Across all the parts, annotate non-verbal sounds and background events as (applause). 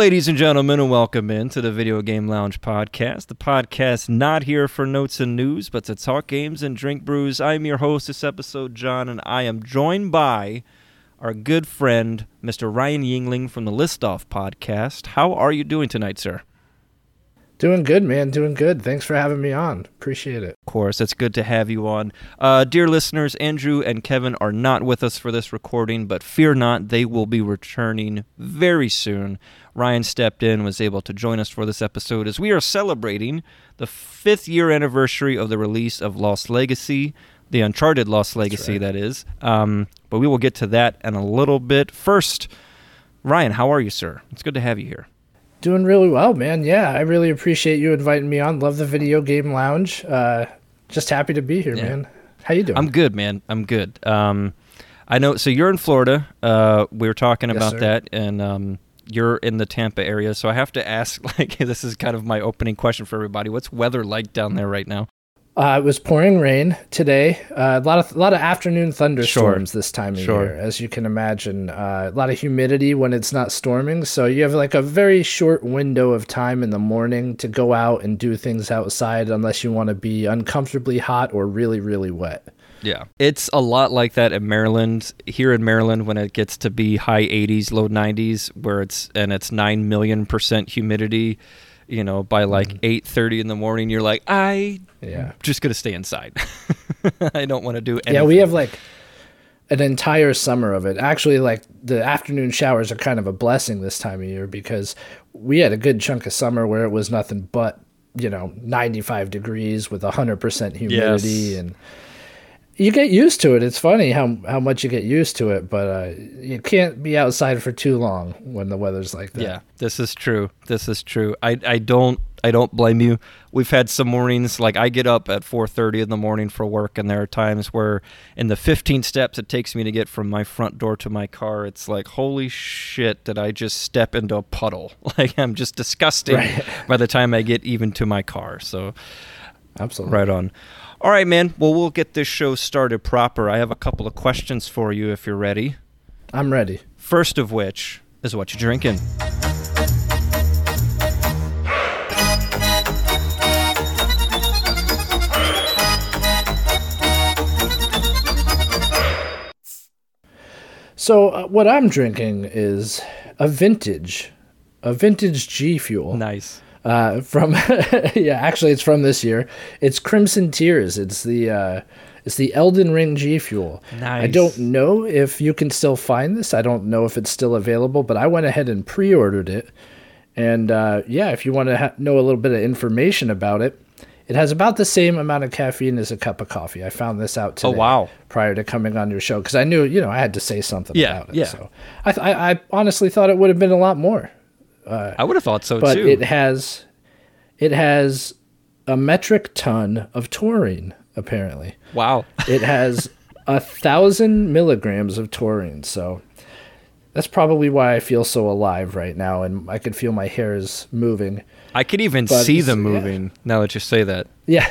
ladies and gentlemen, and welcome in to the Video Game Lounge podcast. The podcast not here for notes and news, but to talk games and drink brews. I'm your host this episode, John, and I am joined by our good friend, Mr. Ryan Yingling from the List Off podcast. How are you doing tonight, sir? Doing good, man. Doing good. Thanks for having me on. Appreciate it. Of course, it's good to have you on. Uh, dear listeners, Andrew and Kevin are not with us for this recording, but fear not, they will be returning very soon. Ryan stepped in, was able to join us for this episode as we are celebrating the fifth year anniversary of the release of Lost Legacy, the Uncharted Lost Legacy, right. that is. Um, but we will get to that in a little bit. First, Ryan, how are you, sir? It's good to have you here. Doing really well, man. Yeah, I really appreciate you inviting me on. Love the video game lounge. Uh, just happy to be here, Yeah. man. How you doing? I'm good, man. I'm good. Um, I know. So you're in Florida. Uh, we were talking Yes, about sir. that, and um, you're in the Tampa area. So I have to ask. (laughs) Like, this is kind of my opening question for everybody. What's weather like down there right now? Uh, it was pouring rain today. Uh, a lot of a lot of afternoon thunderstorms this time of Sure. year, as you can imagine. Uh, a lot of humidity when it's not storming, so you have like a very short window of time in the morning to go out and do things outside, unless you want to be uncomfortably hot or really really wet. Yeah, it's a lot like that in Maryland. Here in Maryland, when it gets to be high 80s, low 90s, where it's and it's nine million percent humidity. You know, by like Mm-hmm. 8:30 in the morning, you're like, I Yeah. just gonna stay inside. (laughs) I don't want to do anything. Yeah, we have like an entire summer of it. Actually, like the afternoon showers are kind of a blessing this time of year because we had a good chunk of summer where it was nothing but, you know, 95 degrees with 100% humidity Yes. and you get used to it. It's funny how how much you get used to it, but uh, you can't be outside for too long when the weather's like that. Yeah, this is true. This is true. I, I don't I don't blame you. We've had some mornings like I get up at 4:30 in the morning for work and there are times where in the 15 steps it takes me to get from my front door to my car it's like holy shit did I just step into a puddle. (laughs) Like I'm just disgusting Right. by the time I get even to my car. So Absolutely. right on. All right, man. Well, we'll get this show started proper. I have a couple of questions for you if you're ready. I'm ready. First of which is what you're drinking. So, uh, what I'm drinking is a vintage, a vintage G Fuel. Nice. Uh, from (laughs) yeah actually it's from this year it's crimson tears it's the uh, it's the elden ring g fuel Nice. i don't know if you can still find this i don't know if it's still available but i went ahead and pre-ordered it and uh, yeah if you want to ha- know a little bit of information about it it has about the same amount of caffeine as a cup of coffee i found this out today. Oh, wow. prior to coming on your show because i knew you know i had to say something Yeah, about it yeah. so I, th- I, I honestly thought it would have been a lot more Uh, I would have thought so but too. it has it has a metric ton of taurine apparently wow. (laughs) it has a thousand milligrams of taurine so that's probably why i feel so alive right now and i could feel my hairs moving I could even But see them yeah. moving now that you say that. yeah (laughs)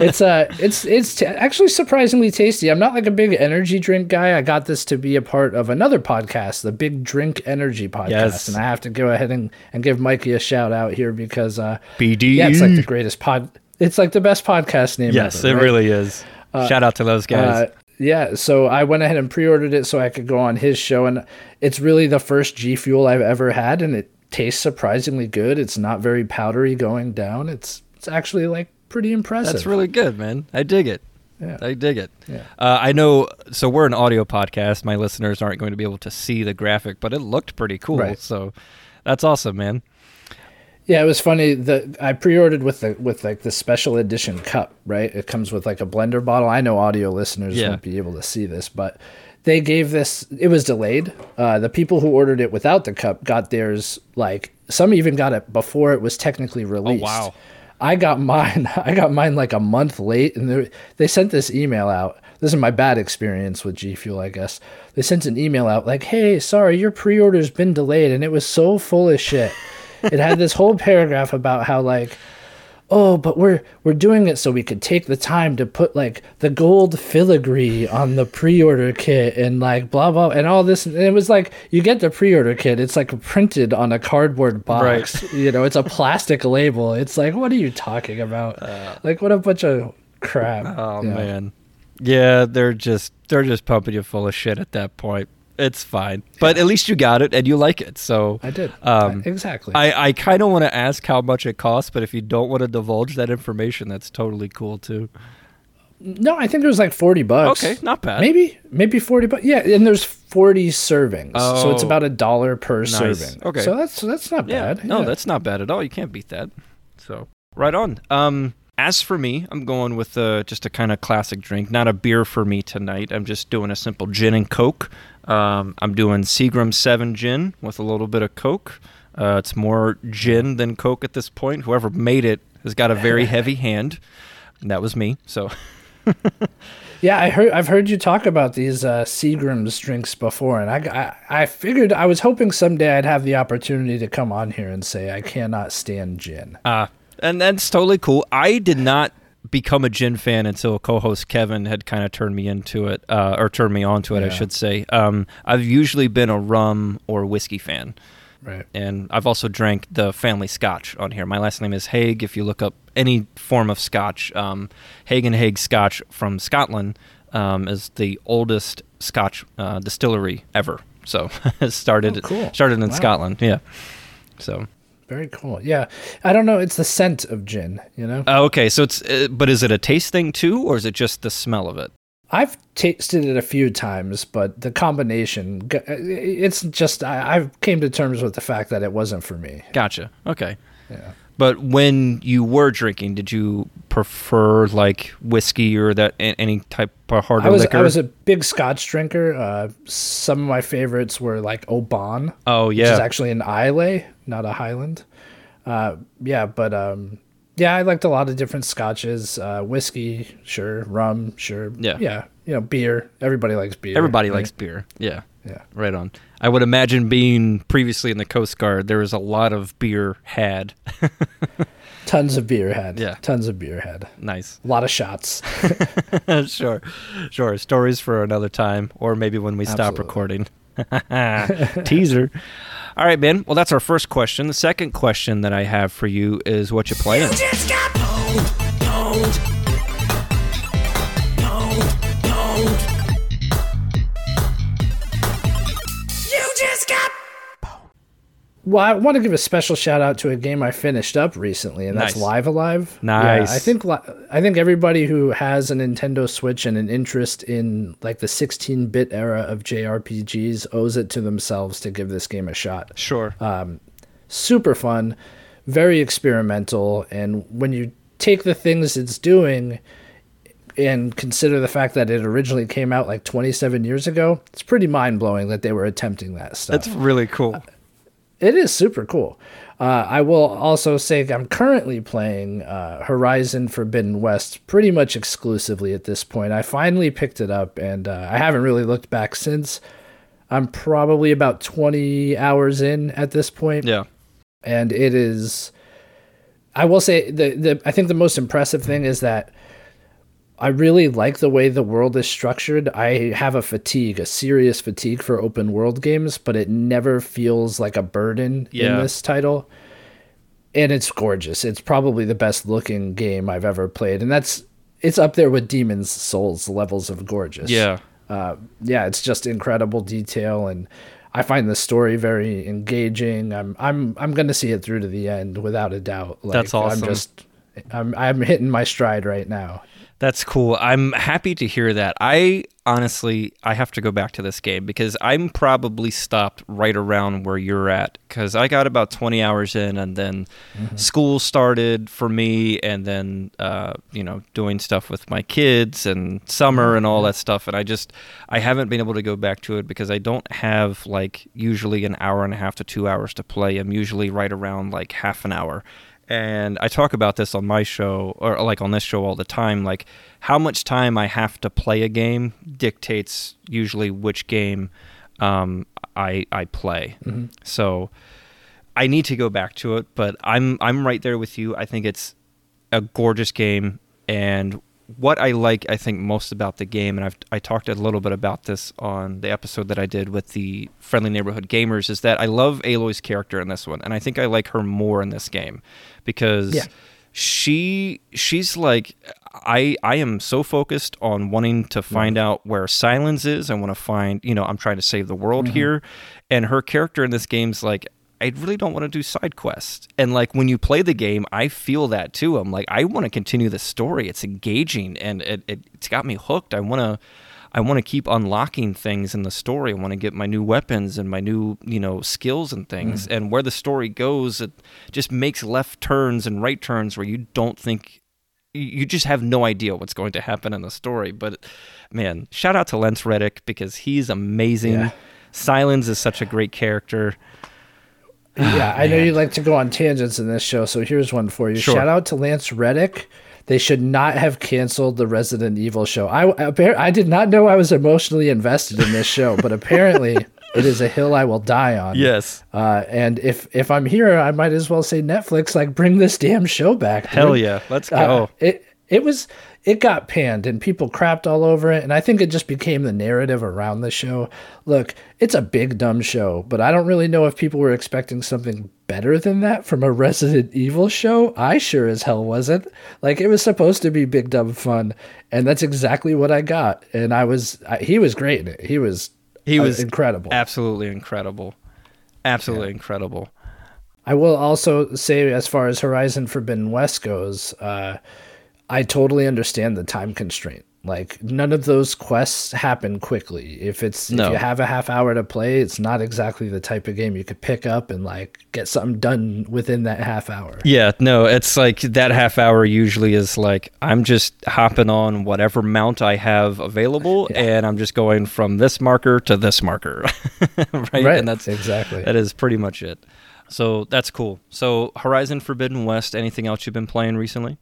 it's uh it's it's t- actually surprisingly tasty i'm not like a big energy drink guy i got this to be a part of another podcast the big drink energy podcast Yes. and i have to go ahead and, and give mikey a shout out here because uh BD. Yeah, it's like the greatest pod. It's like the best podcast name. yes, ever, it right? really is. Shout out to those guys. Uh, yeah, so I went ahead and pre-ordered it so I could go on his show, and it's really the first G Fuel I've ever had, and it tastes surprisingly good. It's not very powdery going down. It's it's actually like pretty impressive. That's really good, man. I dig it. Yeah. I dig it. Yeah. Uh, I know. So we're an audio podcast. My listeners aren't going to be able to see the graphic, but it looked pretty cool. Right. So that's awesome, man. Yeah, it was funny. The I pre-ordered with the with like the special edition cup, right? It comes with like a blender bottle. I know audio listeners Yeah. won't be able to see this, but they gave this. It was delayed. Uh, the people who ordered it without the cup got theirs like some even got it before it was technically released. oh, wow. I got mine. (laughs) I got mine like a month late, and they they sent this email out. This is my bad experience with G Fuel, I guess. They sent an email out like, "Hey, sorry, your pre-order's been delayed," and it was so full of shit. it had this whole (laughs) paragraph about how like oh, but we're we're doing it so we could take the time to put like the gold filigree on the pre-order kit and like blah blah and all this. And it was like you get the pre-order kit, it's like printed on a cardboard box. Right. (laughs) You know, it's a plastic label. It's like, what are you talking about? Uh, like, what a bunch of crap. Oh man. Yeah, they're just they're just pumping you full of shit at that point. It's fine. But at least you got it and you like it. So I did Um, exactly. I, I kind of want to ask how much it costs, but if you don't want to divulge that information, that's totally cool too. no, I think it was like forty bucks. Okay, not bad. Maybe maybe forty bucks. Yeah, and there's forty servings, so it's Oh. about a dollar per Nice. serving. Okay. so that's that's not Yeah, bad. no, Yeah. that's not bad at all. You can't beat that. So right on. Um, as for me, I'm going with uh, just a kind of classic drink, not a beer for me tonight. I'm just doing a simple gin and coke. Um, I'm doing Seagram Seven gin with a little bit of coke. Uh, it's more gin than coke at this point. Whoever made it has got a very (laughs) heavy hand. And that was me. So (laughs) Yeah, I heard. I've heard you talk about these uh, Seagram's drinks before, and I, I, I figured I was hoping someday I'd have the opportunity to come on here and say I cannot stand gin. Uh, and that's totally cool. I did not become a gin fan until co-host Kevin had kind of turned me into it, uh, or turned me onto it, I should say. Um, I've usually been a rum or whiskey fan, Right. and I've also drank the family Scotch on here. My last name is Haig. If you look up any form of Scotch, um, Haig and Haig Scotch from Scotland um, is the oldest Scotch uh, distillery ever. So it (laughs) started Oh, cool. started in Wow. Scotland. Yeah. So Very cool. Yeah, I don't know. It's the scent of gin. You know, Oh, okay, so it's uh, but is it a taste thing too, or is it just the smell of it? I've tasted it a few times, but the combination, it's just I, I came to terms with the fact that it wasn't for me. Gotcha. Okay, Yeah. but when you were drinking, did you prefer like whiskey or that any type of harder I was liquor? I was a big Scotch drinker. Uh, some of my favorites were like Oban, oh yeah, which is actually an Islay, not a Highland. Uh, yeah, but um, yeah, I liked a lot of different scotches. Uh, whiskey, sure. Rum, sure. Yeah. yeah. You know, beer. Everybody likes beer. everybody right? likes beer. Yeah, Yeah. right on. I would imagine being previously in the Coast Guard, there was a lot of beer had. (laughs) Tons of beer had. Yeah. Tons of beer had. nice. A lot of shots. (laughs) sure, sure. Stories for another time, or maybe when we stop recording. (laughs) Teaser. All right, Ben. Well, that's our first question. The second question that I have for you is what you playing? just Well, I want to give a special shout out to a game I finished up recently, and that's Nice. Live A Live. Nice. Yeah, I think li- I think everybody who has a Nintendo Switch and an interest in like the 16-bit era of JRPGs owes it to themselves to give this game a shot. Sure. Um, super fun, very experimental, and when you take the things it's doing and consider the fact that it originally came out like 27 years ago, it's pretty mind-blowing that they were attempting that stuff. that's really cool. It is super cool. Uh, I will also say I'm currently playing uh, Horizon Forbidden West pretty much exclusively at this point. I finally picked it up and uh, I haven't really looked back since. I'm probably about 20 hours in at this point, Yeah. and it is. I will say the the I think the most impressive thing is that I really like the way the world is structured. I have a fatigue, a serious fatigue for open world games, but it never feels like a burden Yeah. in this title. And it's gorgeous. It's probably the best looking game I've ever played, and that's it's up there with Demon's Souls levels of gorgeous. Yeah. Uh, yeah, it's just incredible detail, and I find the story very engaging. I'm I'm I'm gonna see it through to the end without a doubt. Like, That's awesome. I'm just I'm I'm hitting my stride right now. That's cool. I'm happy to hear that. I honestly, I have to go back to this game because I'm probably stopped right around where you're at because I got about 20 hours in and then school started for me and then, uh, you know, doing stuff with my kids and summer and all that stuff. And I just, I haven't been able to go back to it because I don't have like usually an hour and a half to two hours to play. I'm usually right around like half an hour and I talk about this on my show or like on this show all the time like how much time I have to play a game dictates usually which game um, I I play. So I need to go back to it but I'm I'm right there with you. I think it's a gorgeous game, and what I like, I think, most about the game, and I've I talked a little bit about this on the episode that I did with the Friendly Neighborhood Gamers, is that I love Aloy's character in this one, and I think I like her more in this game because Yeah. she she's like I I am so focused on wanting to mm-hmm. find out where Silence is. I want to find you know I'm trying to save the world mm-hmm. here, and her character in this game's like I really don't want to do side quests. And like when you play the game, I feel that too. I'm like I want to continue the story. It's engaging and it, it it's got me hooked. I want to I want to keep unlocking things in the story. I want to get my new weapons and my new, you know, skills and things. Mm. And where the story goes, it just makes left turns and right turns where you don't think you- you just have no idea what's going to happen in the story. But man, shout out to Lance Reddick because he's amazing. Yeah. Silence is such a great character. Yeah, I know you like to go on tangents in this show, so here's one for you. Sure. Shout out to Lance Reddick. They should not have canceled the Resident Evil show. I I did not know I was emotionally invested in this show, but apparently (laughs) it is a hill I will die on. Yes. Uh, and if if I'm here, I might as well say Netflix, like bring this damn show back. dude. Hell yeah. Let's Uh, go. it it was it got panned and people crapped all over it and I think it just became the narrative around the show. Look, it's a big dumb show, but I don't really know if people were expecting something better than that from a (laughs) Resident Evil show. I sure as hell wasn't. Like it was supposed to be big dumb fun and that's exactly what I got. And I was I, he was great in it. He was He uh, was incredible. Absolutely incredible. Absolutely incredible. I will also say, as far as Horizon Forbidden West goes, uh, I totally understand the time constraint. Like none of those quests happen quickly. If it's No. if you have a half hour to play, it's not exactly the type of game you could pick up and like get something done within that half hour. Yeah, no, it's like that half hour usually is like I'm just hopping on whatever mount I have available and I'm just going from this marker to this marker. (laughs) right? Right, And that's exactly. That is pretty much it. So that's cool. So Horizon Forbidden West, anything else you've been playing recently?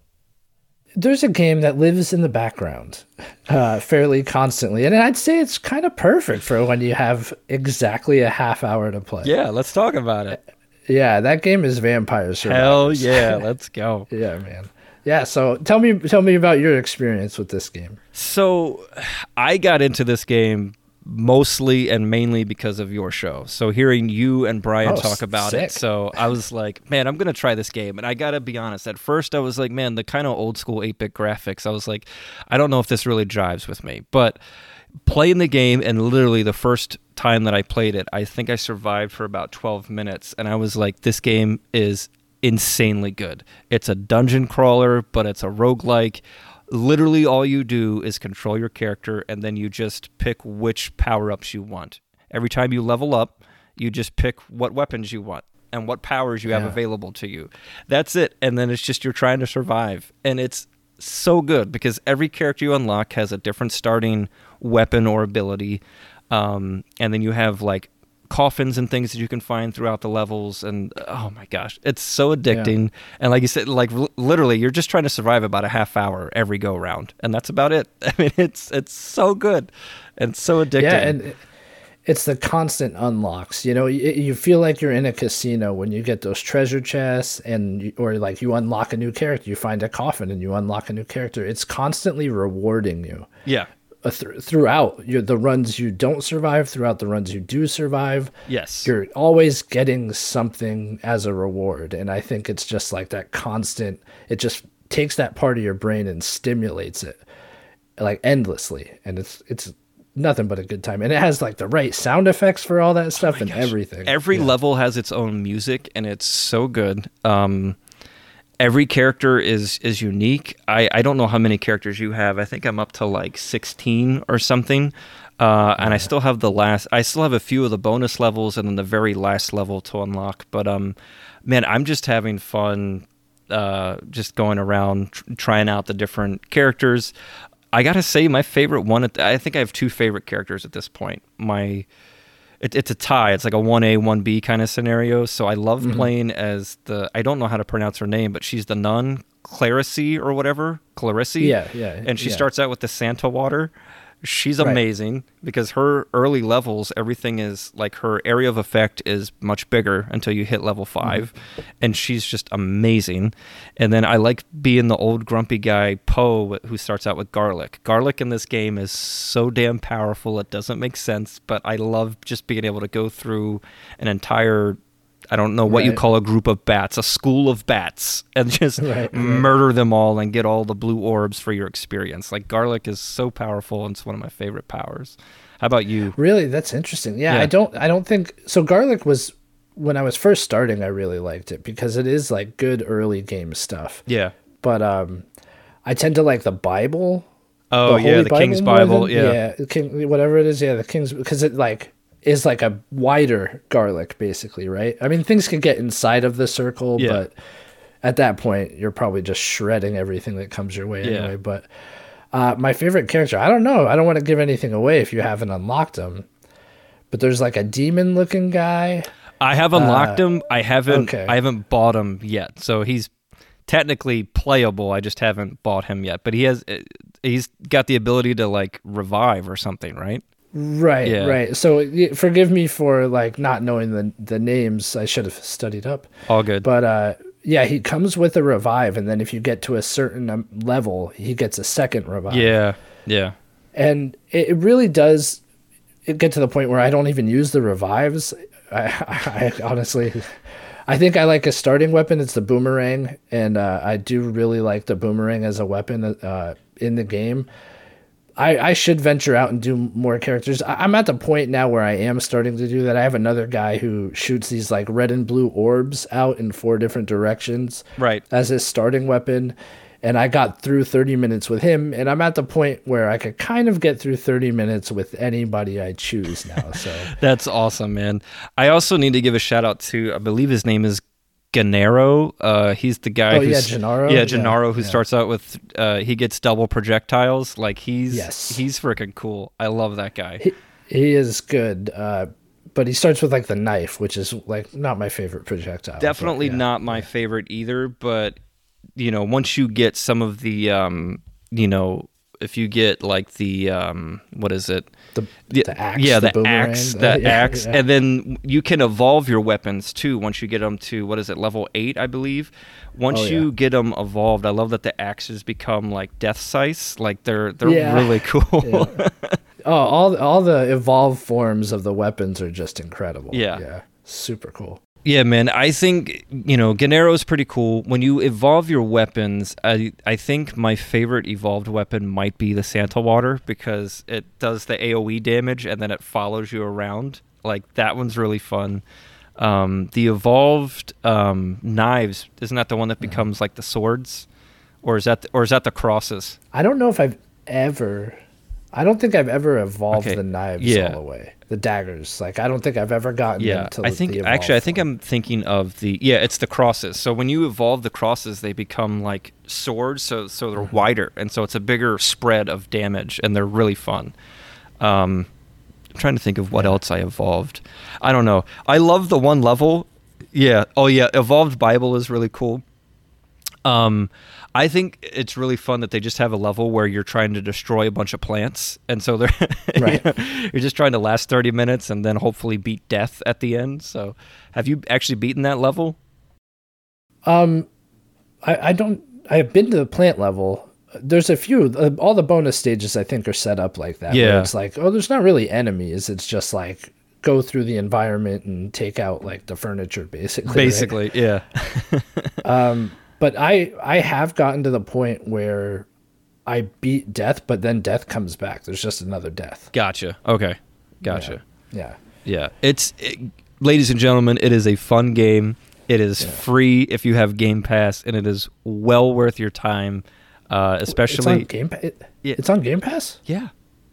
There's a game that lives in the background uh, fairly constantly, and I'd say it's kind of perfect for when you have exactly a half hour to play. Yeah, let's talk about it. Yeah, that game is Vampire Survivors. Hell (laughs) yeah, let's go. Yeah, man. Yeah, so tell me tell me about your experience with this game. So I got into this game mostly and mainly because of your show. So hearing you and Brian Oh, talk about sick. it, so I was like, man, I'm gonna try this game. And I gotta be honest, at first I was like, man, the kind of old school 8-bit graphics. I was like, I don't know if this really jives with me, but playing the game and literally the first time that I played it, I think I survived for about 12 minutes and I was like this game is insanely good. It's a dungeon crawler, but it's a roguelike. Literally all you do is control your character and then you just pick which power-ups you want. Every time you level up, you just pick what weapons you want and what powers you have available to you. That's it. And then it's just you're trying to survive. And it's so good because every character you unlock has a different starting weapon or ability. Um, and then you have like coffins and things that you can find throughout the levels. And oh my gosh, it's so addicting. And like you said, like l- literally, you're just trying to survive about a half hour every go round, and that's about it. (laughs) I mean, it's it's so good and so addicting. Yeah, and it's the constant unlocks. You know, y- you feel like you're in a casino when you get those treasure chests, and you- or like you unlock a new character, you find a coffin, and you unlock a new character. It's constantly rewarding you. yeah. Thr- throughout your, the runs you don't survive, throughout the runs you do survive. Yes. You're always getting something as a reward. And I think it's just like that constant, it just takes that part of your brain and stimulates it like endlessly. And it's, it's, Nothing but a good time, and it has like the right sound effects for all that stuff and everything. Every level has its own music, and it's so good. Um, every character is is unique. I I don't know how many characters you have. I think I'm up to like 16 or something. Uh, and I still have the last. I still have a few of the bonus levels, and then the very last level to unlock. But um, man, I'm just having fun. Uh, just going around tr- trying out the different characters. I gotta say, my favorite one. I think I have two favorite characters at this point. My it, it's a tie. It's like a one A one B kind of scenario. So I love Mm-hmm. playing as the I don't know how to pronounce her name, but she's the nun Clarice or whatever Clarisse. Yeah, yeah, And she yeah. starts out with the Santa water, She's Right. amazing because her early levels, everything is like her area of effect is much bigger until you hit level mm-hmm. 5 and she's just amazing. And then I like being the old grumpy guy Poe who starts out with garlic. Garlic in this game is so damn powerful it doesn't make sense, but I love just being able to go through an entire I don't know what you call a group of bats, a school of bats, and just Right, right. murder them all and get all the blue orbs for your experience. Like garlic is so powerful and it's one of my favorite powers. How about you? Really, that's interesting. Yeah, Yeah. I don't I don't think so garlic was when I was first starting I really liked it because it is like good early game stuff. Yeah. But um I tend to like the Bible. Oh the yeah, the King's Bible. than- yeah. yeah, King whatever it is, yeah, the King's because it like is like a wider garlic basically, right? I mean, things can get inside of the circle, Yeah. but at that point you're probably just shredding everything that comes your way Yeah. anyway, but uh, my favorite character, I don't know. I don't want to give anything away if you haven't unlocked him, But there's like a demon looking guy. I have unlocked him. I haven't. Uh, okay. I haven't bought him yet. So he's technically playable. I just haven't bought him yet. But he has. uh, He's got the ability to like revive or something, right? Right, Yeah. right. So forgive me for like not knowing the the names. I should have studied up. All good. But uh, yeah, he comes with a revive, and then if you get to a certain um, level, he gets a second revive. yeah. Yeah. and it, really does it get to the point where I don't even use the revives. I, I, (laughs) I honestly, I think I like a starting weapon. It's the boomerang, and uh, I do really like the boomerang as a weapon uh, in the game. I, I should venture out and do more characters. I, I'm at the point now where I am starting to do that. I have another guy who shoots these like red and blue orbs out in four different directions Right. as his starting weapon. And I got through 30 minutes with him, and I'm at the point where I could kind of get through 30 minutes with anybody I choose now. So (laughs) That's awesome, man. I also need to give a shout out to I believe his name is Gennaro. Uh, he's the guy. Oh, yeah, Gennaro? Yeah, Yeah, who yeah. starts out with uh, he gets double projectiles. Like he's Yes. he's freaking cool. I love that guy. he, he is good, uh, but he starts with like the knife, which is like not my favorite projectile. but Definitely yeah. not my favorite either, but you know, once you get some of the um, you know, if you get like the um, what is it? The, the axe. yeah, the, boomerang, axe, the (laughs) yeah, axe, yeah. and then you can evolve your weapons too once you get them to what is it, level eight, I believe. Once Oh, you yeah. get them evolved, I love that the axes become like death size. Like they're they're really (laughs) cool. Yeah. (laughs) oh, all all the evolved forms of the weapons are just incredible. Yeah. yeah, super cool. Yeah, man. I think you know Gennaro is pretty cool. When you evolve your weapons, I I think my favorite evolved weapon might be the Santa Water because it does the AOE damage and then it follows you around. Like that one's really fun. Um, the evolved um, knives isn't that the one that becomes like the swords, or is that or is that the crosses? I don't know if I've ever. I don't think I've ever evolved Okay, the knives yeah. all the way. The daggers, like I don't think I've ever gotten Yeah, them to I think actually I think. I'm thinking of the yeah, it's the crosses. So when you evolve the crosses, they become like swords, so so they're Mm-hmm. wider, and so it's a bigger spread of damage, and they're really fun. Um, I'm trying to think of what else I evolved. I don't know. I love the one level. Yeah. Oh yeah, evolved Bible is really cool. Um, I think it's really fun that they just have a level where you're trying to destroy a bunch of plants, and so they're (laughs) Right. you're just trying to last 30 minutes and then hopefully beat death at the end. So, have you actually beaten that level? Um, I, I don't. I've been to the plant level. There's a few. Uh, all the bonus stages I think are set up like that. Yeah. it's like oh, there's not really enemies. It's just like go through the environment and take out like the furniture, basically. right? Basically, yeah. (laughs) Um, but I I have gotten to the point where I beat death, but then death comes back. There's just another death. Gotcha. Okay. Gotcha. Yeah. Yeah. It's it, ladies and gentlemen, it is a fun game. It is free if you have Game Pass and it is well worth your time. Uh, It's especially on Game Pass. It, Yeah. It's on Game Pass. yeah.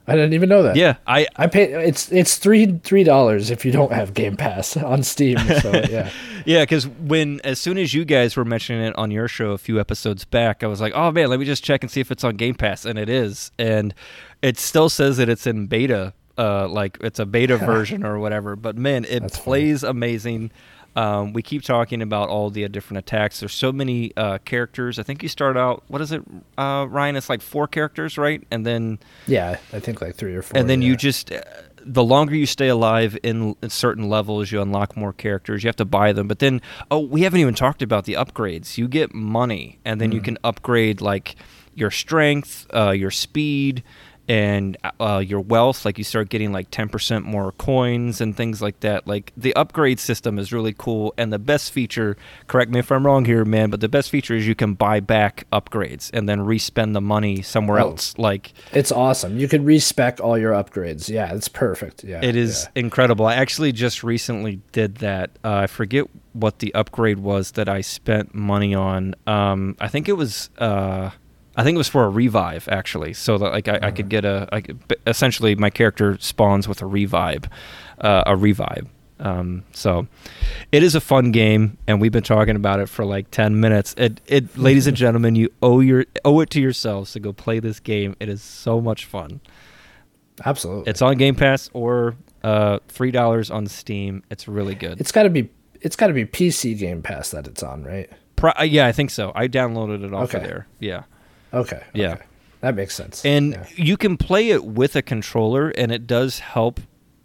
I didn't even know that. Yeah, I I pay it's it's three three dollars if you don't have Game Pass (laughs) on Steam. So (laughs) yeah, Yeah, because when as soon as you guys were mentioning it on your show a few episodes back, I was like, "Oh man, let me just check and see if it's on Game Pass," and it is, and it still says that it's in beta, uh, like it's a beta (laughs) version or whatever. But man, it That's funny. plays amazing. Um, we keep talking about all the different attacks. There's so many uh, characters. I think you start out. What is it, uh, Ryan? It's like four characters, right? And then Yeah, I think like three or four. and then yeah. you just uh, the longer you stay alive in, in certain levels you unlock more characters you have to buy them but then oh we haven't even talked about the upgrades you get money and then you Mm. can upgrade like your strength uh, your speed and uh, your wealth like you start getting like 10% more coins and things like that like the upgrade system is really cool and the best feature correct me if i'm wrong here man but the best feature is you can buy back upgrades and then respend the money somewhere Oh. else like It's awesome. You can respec all your upgrades. Yeah, it's perfect. Yeah, It is yeah. incredible. I actually just recently did that. Uh, I forget what the upgrade was that I spent money on. Um, I think it was. Uh, I think it was for a revive actually, so that like I, I could get a. I could, essentially, my character spawns with a revive, uh, a revive. Um, so, it is a fun game, and we've been talking about it for like ten minutes. It, it, ladies and gentlemen, you owe your owe it to yourselves to go play this game. It is so much fun. Absolutely. It's on Game Pass or uh, three dollars on Steam. It's really good. it's got to be it's got to be PC Game Pass that it's on, right? Pro- uh, yeah, I think so. I downloaded it off of there. Yeah, Okay. Yeah. okay. That makes sense. and Yeah. you can play it with a controller, and it does help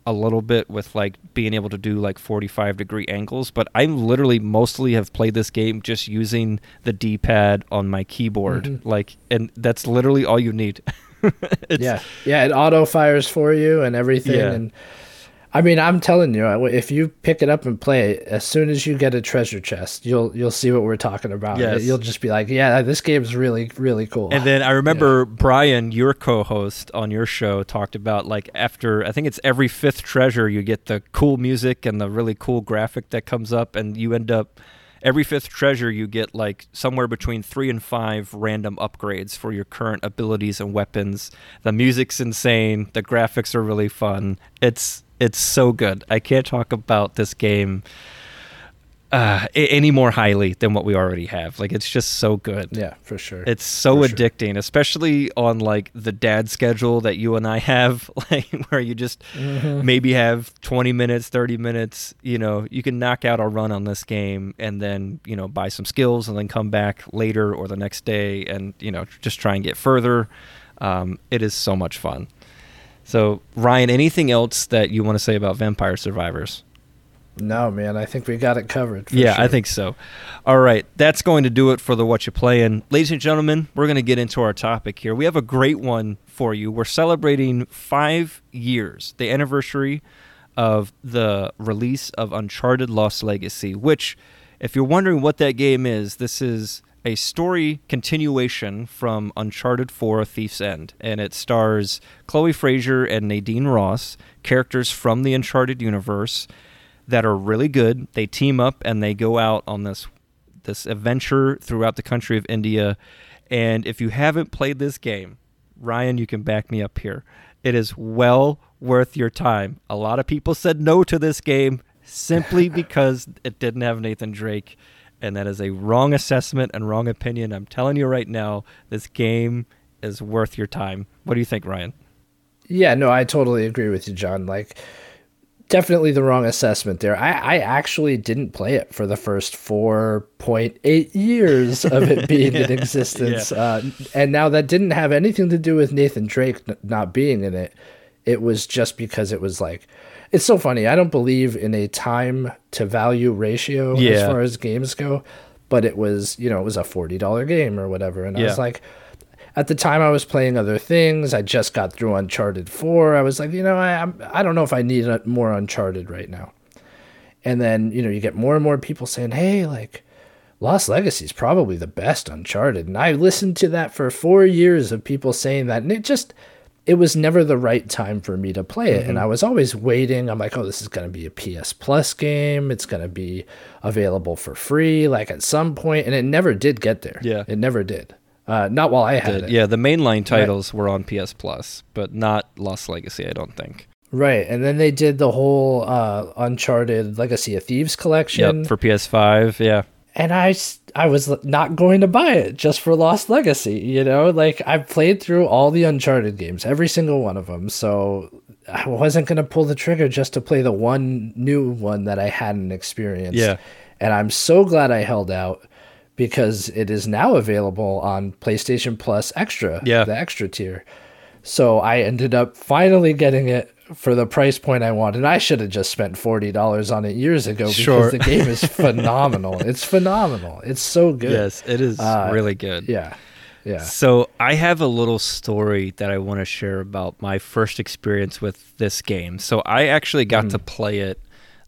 a little bit with like being able to do like 45 degree angles. But I literally mostly have played this game just using the D-pad on my keyboard, Mm-hmm. like, and that's literally all you need. (laughs) yeah, yeah, it auto fires for you and everything. Yeah. And I mean, I'm telling you, uh, if you pick it up and play it, as soon as you get a treasure chest, you'll you'll see what we're talking about. Yes. You'll just be like, yeah, this game's really really cool. And then I remember Brian, your co-host on your show, talked about like after I think it's every fifth treasure you get the cool music and the really cool graphic that comes up, and you end up every fifth treasure you get like somewhere between three and five random upgrades for your current abilities and weapons. The music's insane. The graphics are really fun. It's it's so good. I can't talk about this game uh, any more highly than what we already have. Like it's just so good. yeah, for sure. It's so For sure. addicting, especially on like the dad schedule that you and I have, (laughs) like where you just Mm-hmm. maybe have 20 minutes, 30 minutes, you know, you can knock out a run on this game and then, you know, buy some skills and then come back later or the next day and, you know, just try and get further. Um, it is so much fun. So, Ryan, anything else that you want to say about Vampire Survivors? no, man, I think we got it covered. Yeah, I think so. All right, that's going to do it for the What You Playing. Ladies and gentlemen, we're going to get into our topic here. We have a great one for you. We're celebrating five years, the anniversary of the release of Uncharted Lost Legacy, which, if you're wondering what that game is, this is a story continuation from Uncharted 4 A Thief's End. And it stars Chloe Frazer and Nadine Ross, characters from the Uncharted universe that are really good. They team up and they go out on this this adventure throughout the country of India. And if you haven't played this game, Ryan, you can back me up here. It is well worth your time. A lot of people said no to this game simply (laughs) because it didn't have Nathan Drake. And that is a wrong assessment and wrong opinion. I'm telling you right now, this game is worth your time. What do you think, Ryan? Yeah, no, I totally agree with you, John. Like, definitely the wrong assessment there. I, I actually didn't play it for the first 4.8 years of it (laughs) being in existence. Uh, and now that didn't have anything to do with Nathan Drake n- not being in it. It was just because it was like, it's so funny. I don't believe in a time to value ratio as far as games go, but it was, you know, it was a $40 game or whatever. And I was like, at the time I was playing other things. I just got through Uncharted 4. I was like, you know, I I'm, I don't know if I need a, more Uncharted right now. And then, you know, you get more and more people saying, "Hey, like Lost Legacy is probably the best Uncharted." And I listened to that for 4 years of people saying that, and it just it was never the right time for me to play it. And I was always waiting. I'm like, "Oh, this is going to be a PS Plus game. It's going to be available for free like at some point." And it never did get there. Yeah. It never did. Uh, not while I had it. Yeah, the mainline titles were on PS Plus, but not Lost Legacy, I don't think. Right, and then they did the whole uh, Uncharted Legacy of Thieves collection, Yep, for PS5. Yeah, and I I was not going to buy it just for Lost Legacy. You know, like I've played through all the Uncharted games, every single one of them. So I wasn't going to pull the trigger just to play the one new one that I hadn't experienced. Yeah. And I'm so glad I held out because it is now available on PlayStation Plus Extra, Yeah. the extra tier. So I ended up finally getting it for the price point I wanted. I should have just spent forty dollars on it years ago because Sure. the game is (laughs) phenomenal. it's phenomenal. It's so good. Yes, it is Uh, really good. Yeah. Yeah. So I have a little story that I want to share about my first experience with this game. So I actually got Hmm. to play it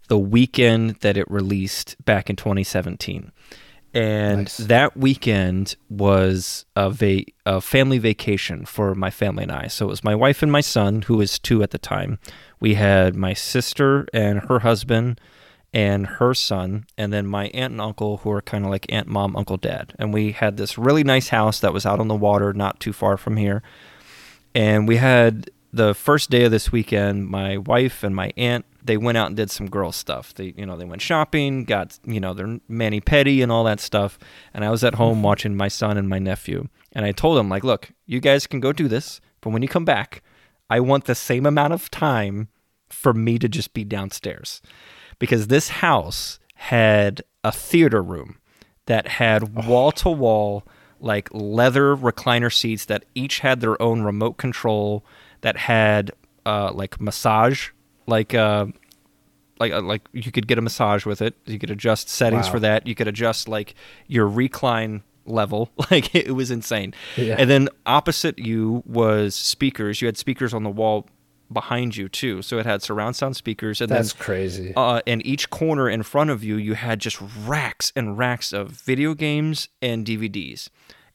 the weekend that it released back in 2017. And Nice. that weekend was a, va- a family vacation for my family and I. So it was my wife and my son, who was two at the time. We had my sister and her husband and her son, and then my aunt and uncle, who are kind of like aunt, mom, uncle, dad. And we had this really nice house that was out on the water, not too far from here. And we had the first day of this weekend, my wife and my aunt, they went out and did some girl stuff. They, you know, they went shopping, got, you know, their mani pedi and all that stuff. And I was at home watching my son and my nephew. And I told them, like, look, you guys can go do this, but when you come back, I want the same amount of time for me to just be downstairs. Because this house had a theater room that had wall to wall like leather recliner seats that each had their own remote control that had uh, like massage like uh, like uh, like you could get a massage with it you could adjust settings Wow. for that you could adjust like your recline level (laughs) like it was insane Yeah. and then opposite you was speakers you had speakers on the wall behind you too so it had surround sound speakers and That's then crazy. uh, and each corner in front of you, you had just racks and racks of video games and DVDs.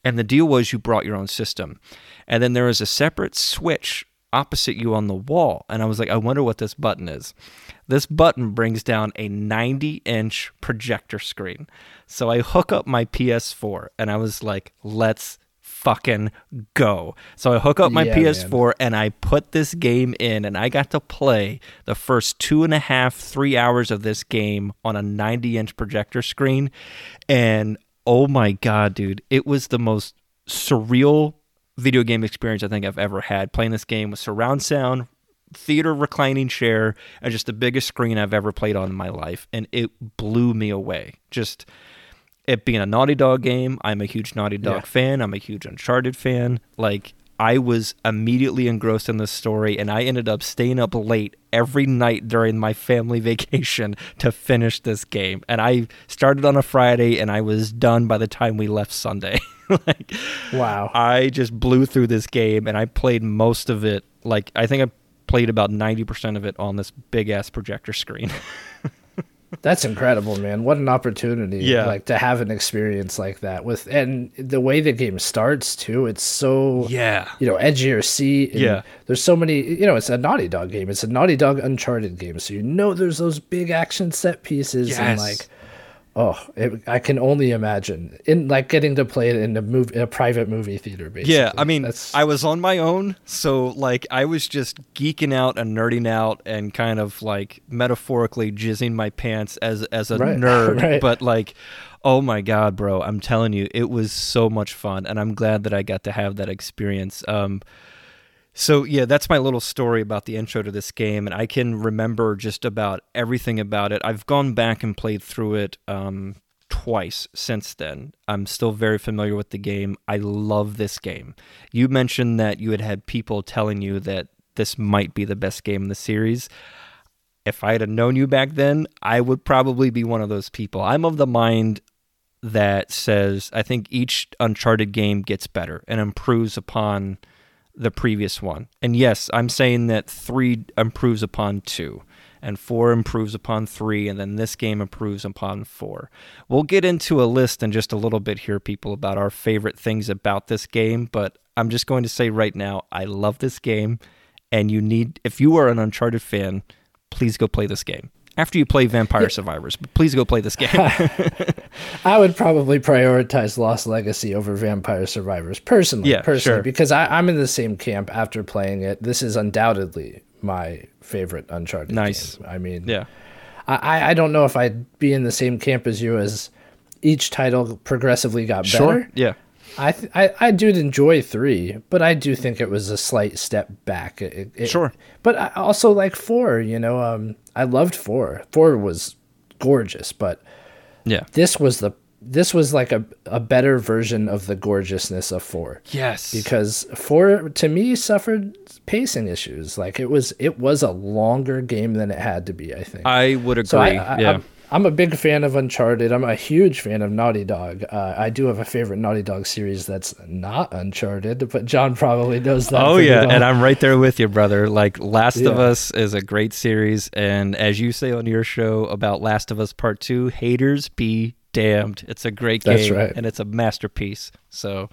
And the deal was you brought your own system. And then there was a separate switch opposite you on the wall. And I was like, I wonder what this button is. This button brings down a 90 inch projector screen. So I hook up my PS4 and I was like, let's fucking go. So I hook up my Yeah. PS4 and I put this game in, and I got to play the first two and a half, three hours of this game on a 90 inch projector screen. And oh my God, dude, it was the most surreal video game experience I think I've ever had playing this game with surround sound. Theater reclining chair and just the biggest screen I've ever played on in my life, and it blew me away. Just it being a Naughty Dog game, I'm a huge Naughty Dog Yeah. fan. I'm a huge Uncharted fan. Like I was immediately engrossed in this story, and I ended up staying up late every night during my family (laughs) vacation to finish this game. And I started on a Friday, and I was done by the time we left Sunday. (laughs) (laughs) like Wow. I just blew through this game, and I played most of it. Like I think I played about ninety percent of it on this big ass projector screen. (laughs) That's incredible, man. What an opportunity. Yeah. Like to have an experience like that with and the way the game starts too, it's so yeah. you know, edge of your seat. and Yeah. There's so many you know, it's a Naughty Dog game. It's a Naughty Dog Uncharted game. So you know there's those big action set pieces and like oh, it, I can only imagine in like getting to play it in a movie, a private movie theater. Basically, Yeah, I mean, that's I was on my own, so like I was just geeking out and nerding out and kind of like metaphorically jizzing my pants as as a Right, (laughs) nerd. right. But like, oh my god, bro, I'm telling you, it was so much fun, and I'm glad that I got to have that experience. Um, so yeah, that's my little story about the intro to this game, and I can remember just about everything about it. I've gone back and played through it um, twice since then. I'm still very familiar with the game. I love this game. You mentioned that you had had people telling you that this might be the best game in the series. If I had known you back then, I would probably be one of those people. I'm of the mind that says I think each Uncharted game gets better and improves upon the previous one. And yes, I'm saying that 3 improves upon 2 and 4 improves upon 3 and then this game improves upon 4. We'll get into a list in just a little bit here people about our favorite things about this game, but I'm just going to say right now I love this game and you need if you are an Uncharted fan, please go play this game. After you play Vampire Survivors, but please go play this game. (laughs) I would probably prioritize Lost Legacy over Vampire Survivors personally. Yeah, personally, sure. because I, I'm in the same camp after playing it. This is undoubtedly my favorite Uncharted. Nice. game. I mean, yeah. I, I- don't know if I'd be in the same camp as you as each title progressively got better. Yeah. I, th- I I did enjoy three, but I do think it was a slight step back. It, it- Sure. but I also like four. You know, um, I loved four. Four was gorgeous, but Yeah. this was the this was like a a better version of the gorgeousness of four. Yes. because four to me suffered pacing issues. Like it was it was a longer game than it had to be. I think. I would agree. so I, I, yeah. I'm, I'm a big fan of Uncharted. I'm a huge fan of Naughty Dog. Uh, I do have a favorite Naughty Dog series that's not Uncharted, but John probably knows that. Oh yeah, and I'm right there with you, brother. Like Last of Us is a great series, and as you say on your show about Last of Us Part Two, haters be damned. It's a great game, That's right. and it's a masterpiece. So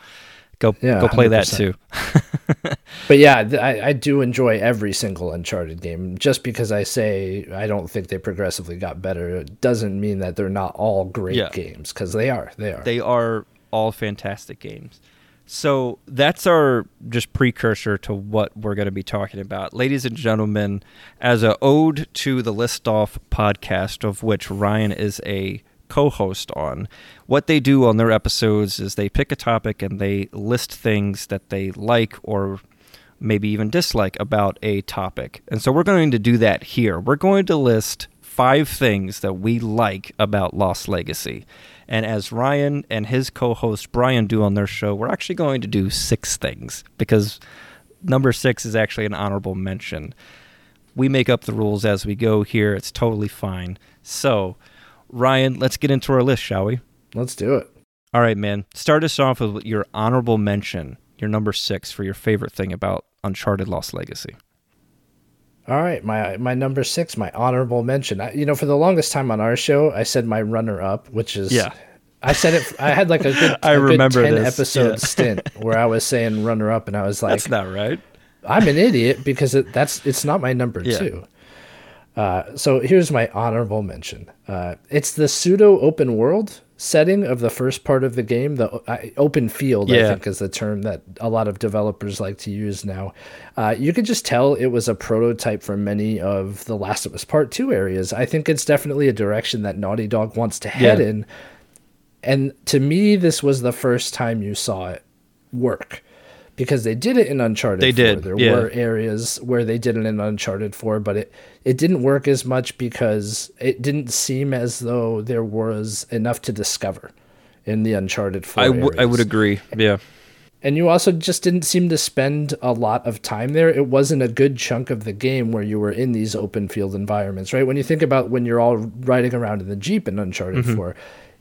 go Yeah, go play that 100%. too. (laughs) But yeah, I, I do enjoy every single Uncharted game. Just because I say I don't think they progressively got better, it doesn't mean that they're not all great Yeah. games. Because they are. They are. They are all fantastic games. So that's our just precursor to what we're going to be talking about. Ladies and gentlemen, as a ode to the List Off podcast, of which Ryan is a co host on, what they do on their episodes is they pick a topic and they list things that they like or maybe even dislike about a topic. And so we're going to do that here. We're going to list five things that we like about Lost Legacy. And as Ryan and his co host Brian do on their show, we're actually going to do six things because number six is actually an honorable mention. We make up the rules as we go here. It's totally fine. So, Ryan, let's get into our list, shall we? Let's do it. All right, man. Start us off with your honorable mention, your number six for your favorite thing about Uncharted Lost Legacy. All right, my my number six, my honorable mention. I, you know, for the longest time on our show, I said my runner up, which is Yeah. I said it. I had like a good, (laughs) I a good remember ten this, episode yeah. stint where I was saying runner up, and I was (laughs) like, That's not right. I'm an idiot because it, that's it's not my number Yeah. two. Uh, so here's my honorable mention. Uh, it's the pseudo open world setting of the first part of the game. The uh, open field, I think, is the term that a lot of developers like to use now. Uh, you could just tell it was a prototype for many of the Last of Us Part Two areas. I think it's definitely a direction that Naughty Dog wants to head Yeah. in. And to me, this was the first time you saw it work because they did it in Uncharted. They 4. did, There yeah. were areas where they did it in Uncharted 4, but it, it didn't work as much because it didn't seem as though there was enough to discover in the Uncharted 4. I, w- I would agree. Yeah. And you also just didn't seem to spend a lot of time there. It wasn't a good chunk of the game where you were in these open field environments, right? When you think about when you're all riding around in the Jeep in Uncharted mm-hmm. 4,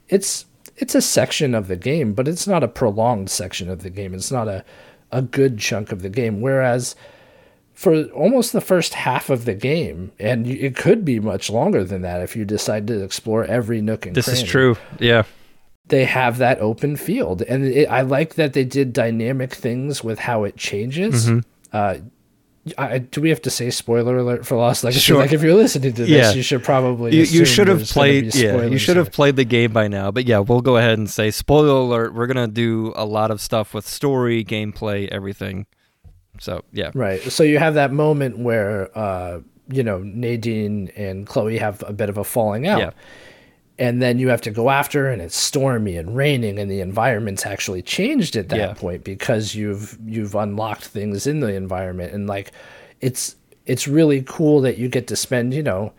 it's it's a section of the game, but it's not a prolonged section of the game. It's not a a good chunk of the game. Whereas for almost the first half of the game, and it could be much longer than that if you decide to explore every nook and This is true. Yeah. they have that open field and it, i like that they did dynamic things with how it changes Mm-hmm. uh I, do we have to say spoiler alert for Lost Legacy? Sure. Like, if you're listening to this, Yeah. you should probably. You, you should have played yeah, you should have here. played the game by now. But yeah, we'll go ahead and say spoiler alert, we're going to do a lot of stuff with story, gameplay, everything. So, yeah. Right. So you have that moment where, uh, you know, Nadine and Chloe have a bit of a falling out. Yeah. And then you have to go after, and it's stormy and raining, and the environment's actually changed at that Yeah. point because you've you've unlocked things in the environment, and like, it's it's really cool that you get to spend, you know,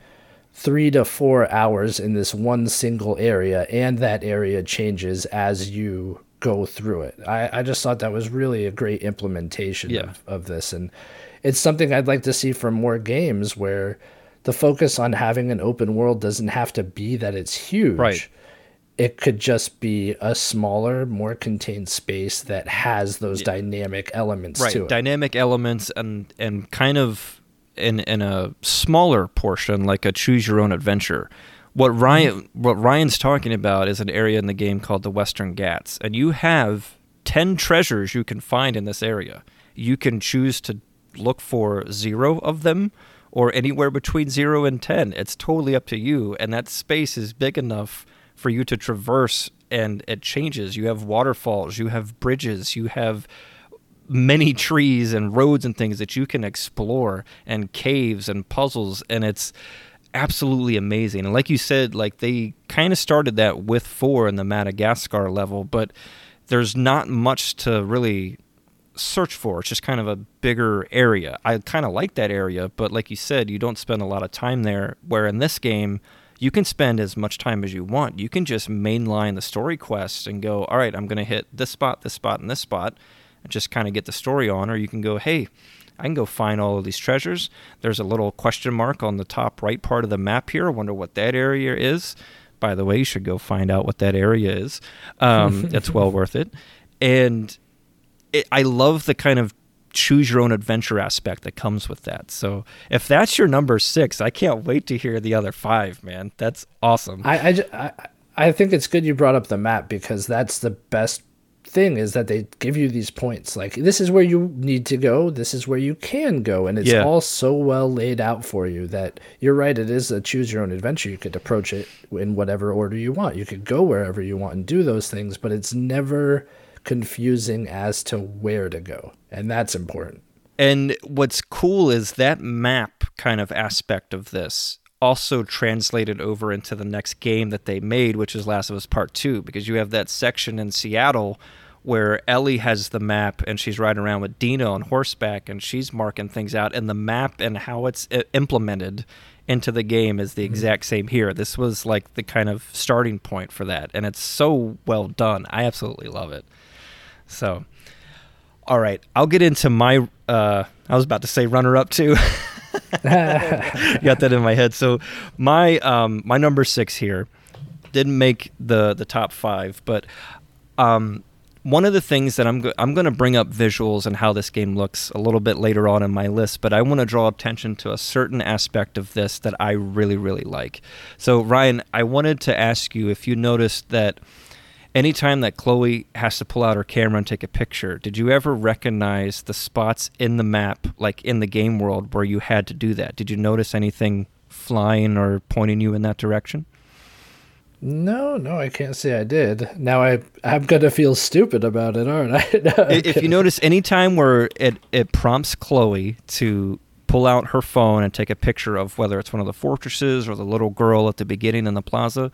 three to four hours in this one single area, and that area changes as you go through it. I, I just thought that was really a great implementation Yeah. of, of this. And it's something I'd like to see from more games where the focus on having an open world doesn't have to be that it's huge. Right. It could just be a smaller, more contained space that has those dynamic elements right to it. dynamic elements and and kind of in in a smaller portion like a choose your own adventure what ryan what ryan's talking about is an area in the game called the western ghats and you have 10 treasures you can find in this area you can choose to look for zero of them or anywhere between zero and 10 it's totally up to you and that space is big enough for you to traverse and it changes. You have waterfalls you have bridges you have many trees and roads and things that you can explore and caves and puzzles and it's absolutely amazing. And like you said like they kind of started that with 4 in the Madagascar level but there's not much to really search for. It's just kind of a bigger area. I kind of like that area, but like you said, you don't spend a lot of time there. Where in this game, you can spend as much time as you want. You can just mainline the story quest and go, all right, I'm going to hit this spot, this spot, and this spot, and just kind of get the story on. Or you can go, hey, I can go find all of these treasures. There's a little question mark on the top right part of the map here. I wonder what that area is. By the way, you should go find out what that area is. Um, it's well (laughs) worth it. And it, I love the kind of choose your own adventure aspect that comes with that. So if that's your number six, I can't wait to hear the other five, man. That's awesome. I, I, I, I think it's good you brought up the map because that's the best thing is that they give you these points like this is where you need to go this is where you can go and it's Yeah. all so well laid out for you that you're right it is a choose your own adventure you could approach it in whatever order you want you could go wherever you want and do those things but it's never confusing as to where to go and that's important And what's cool is that map kind of aspect of this also translated over into the next game that they made, which is Last of Us Part 2, because you have that section in Seattle where Ellie has the map and she's riding around with Dina on horseback and she's marking things out, and the map and how it's uh, implemented into the game is the mm-hmm. exact same here. This was like the kind of starting point for that, and it's so well done. I absolutely love it. So, all right, I'll get into my. Uh, I was about to say runner up too. (laughs) (laughs) Got that in my head. So my um, my number six here didn't make the the top five, but um, one of the things that I'm go- I'm going to bring up visuals and how this game looks a little bit later on in my list, but I want to draw attention to a certain aspect of this that I really really like. So Ryan, I wanted to ask you if you noticed that anytime that Chloe has to pull out her camera and take a picture, did you ever recognize the spots in the map, like in the game world, where you had to do that? Did you notice anything flying or pointing you in that direction? no no i can't say i did now i i'm gonna feel stupid about it aren't i (laughs) No, I- if you notice any time where it, it prompts Chloe to pull out her phone and take a picture of whether it's one of the fortresses or the little girl at the beginning in the plaza,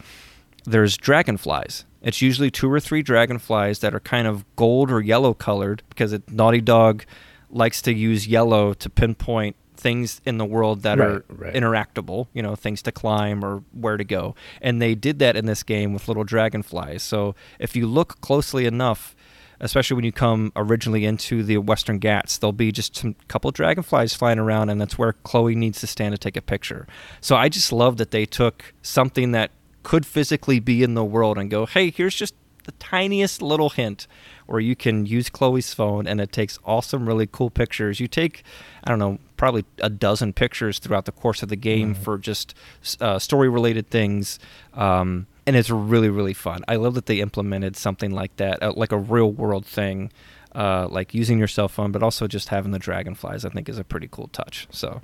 there's dragonflies. It's usually two or three dragonflies that are kind of gold or yellow colored because it, Naughty Dog likes to use yellow to pinpoint things in the world that are Right, right. interactable, you know, things to climb or where to go. And they did that in this game with little dragonflies. So if you look closely enough, especially when you come originally into the Western Ghats, there'll be just a couple dragonflies flying around, and that's where Chloe needs to stand to take a picture. So I just love that they took something that could physically be in the world and go, hey, here's just the tiniest little hint where you can use Chloe's phone and it takes awesome, really cool pictures. You take, I don't know, probably a dozen pictures throughout the course of the game for just uh, story related things. Um, and it's really, really fun. I love that they implemented something like that, uh, like a real world thing, uh, like using your cell phone, but also just having the dragonflies, I think is a pretty cool touch. So,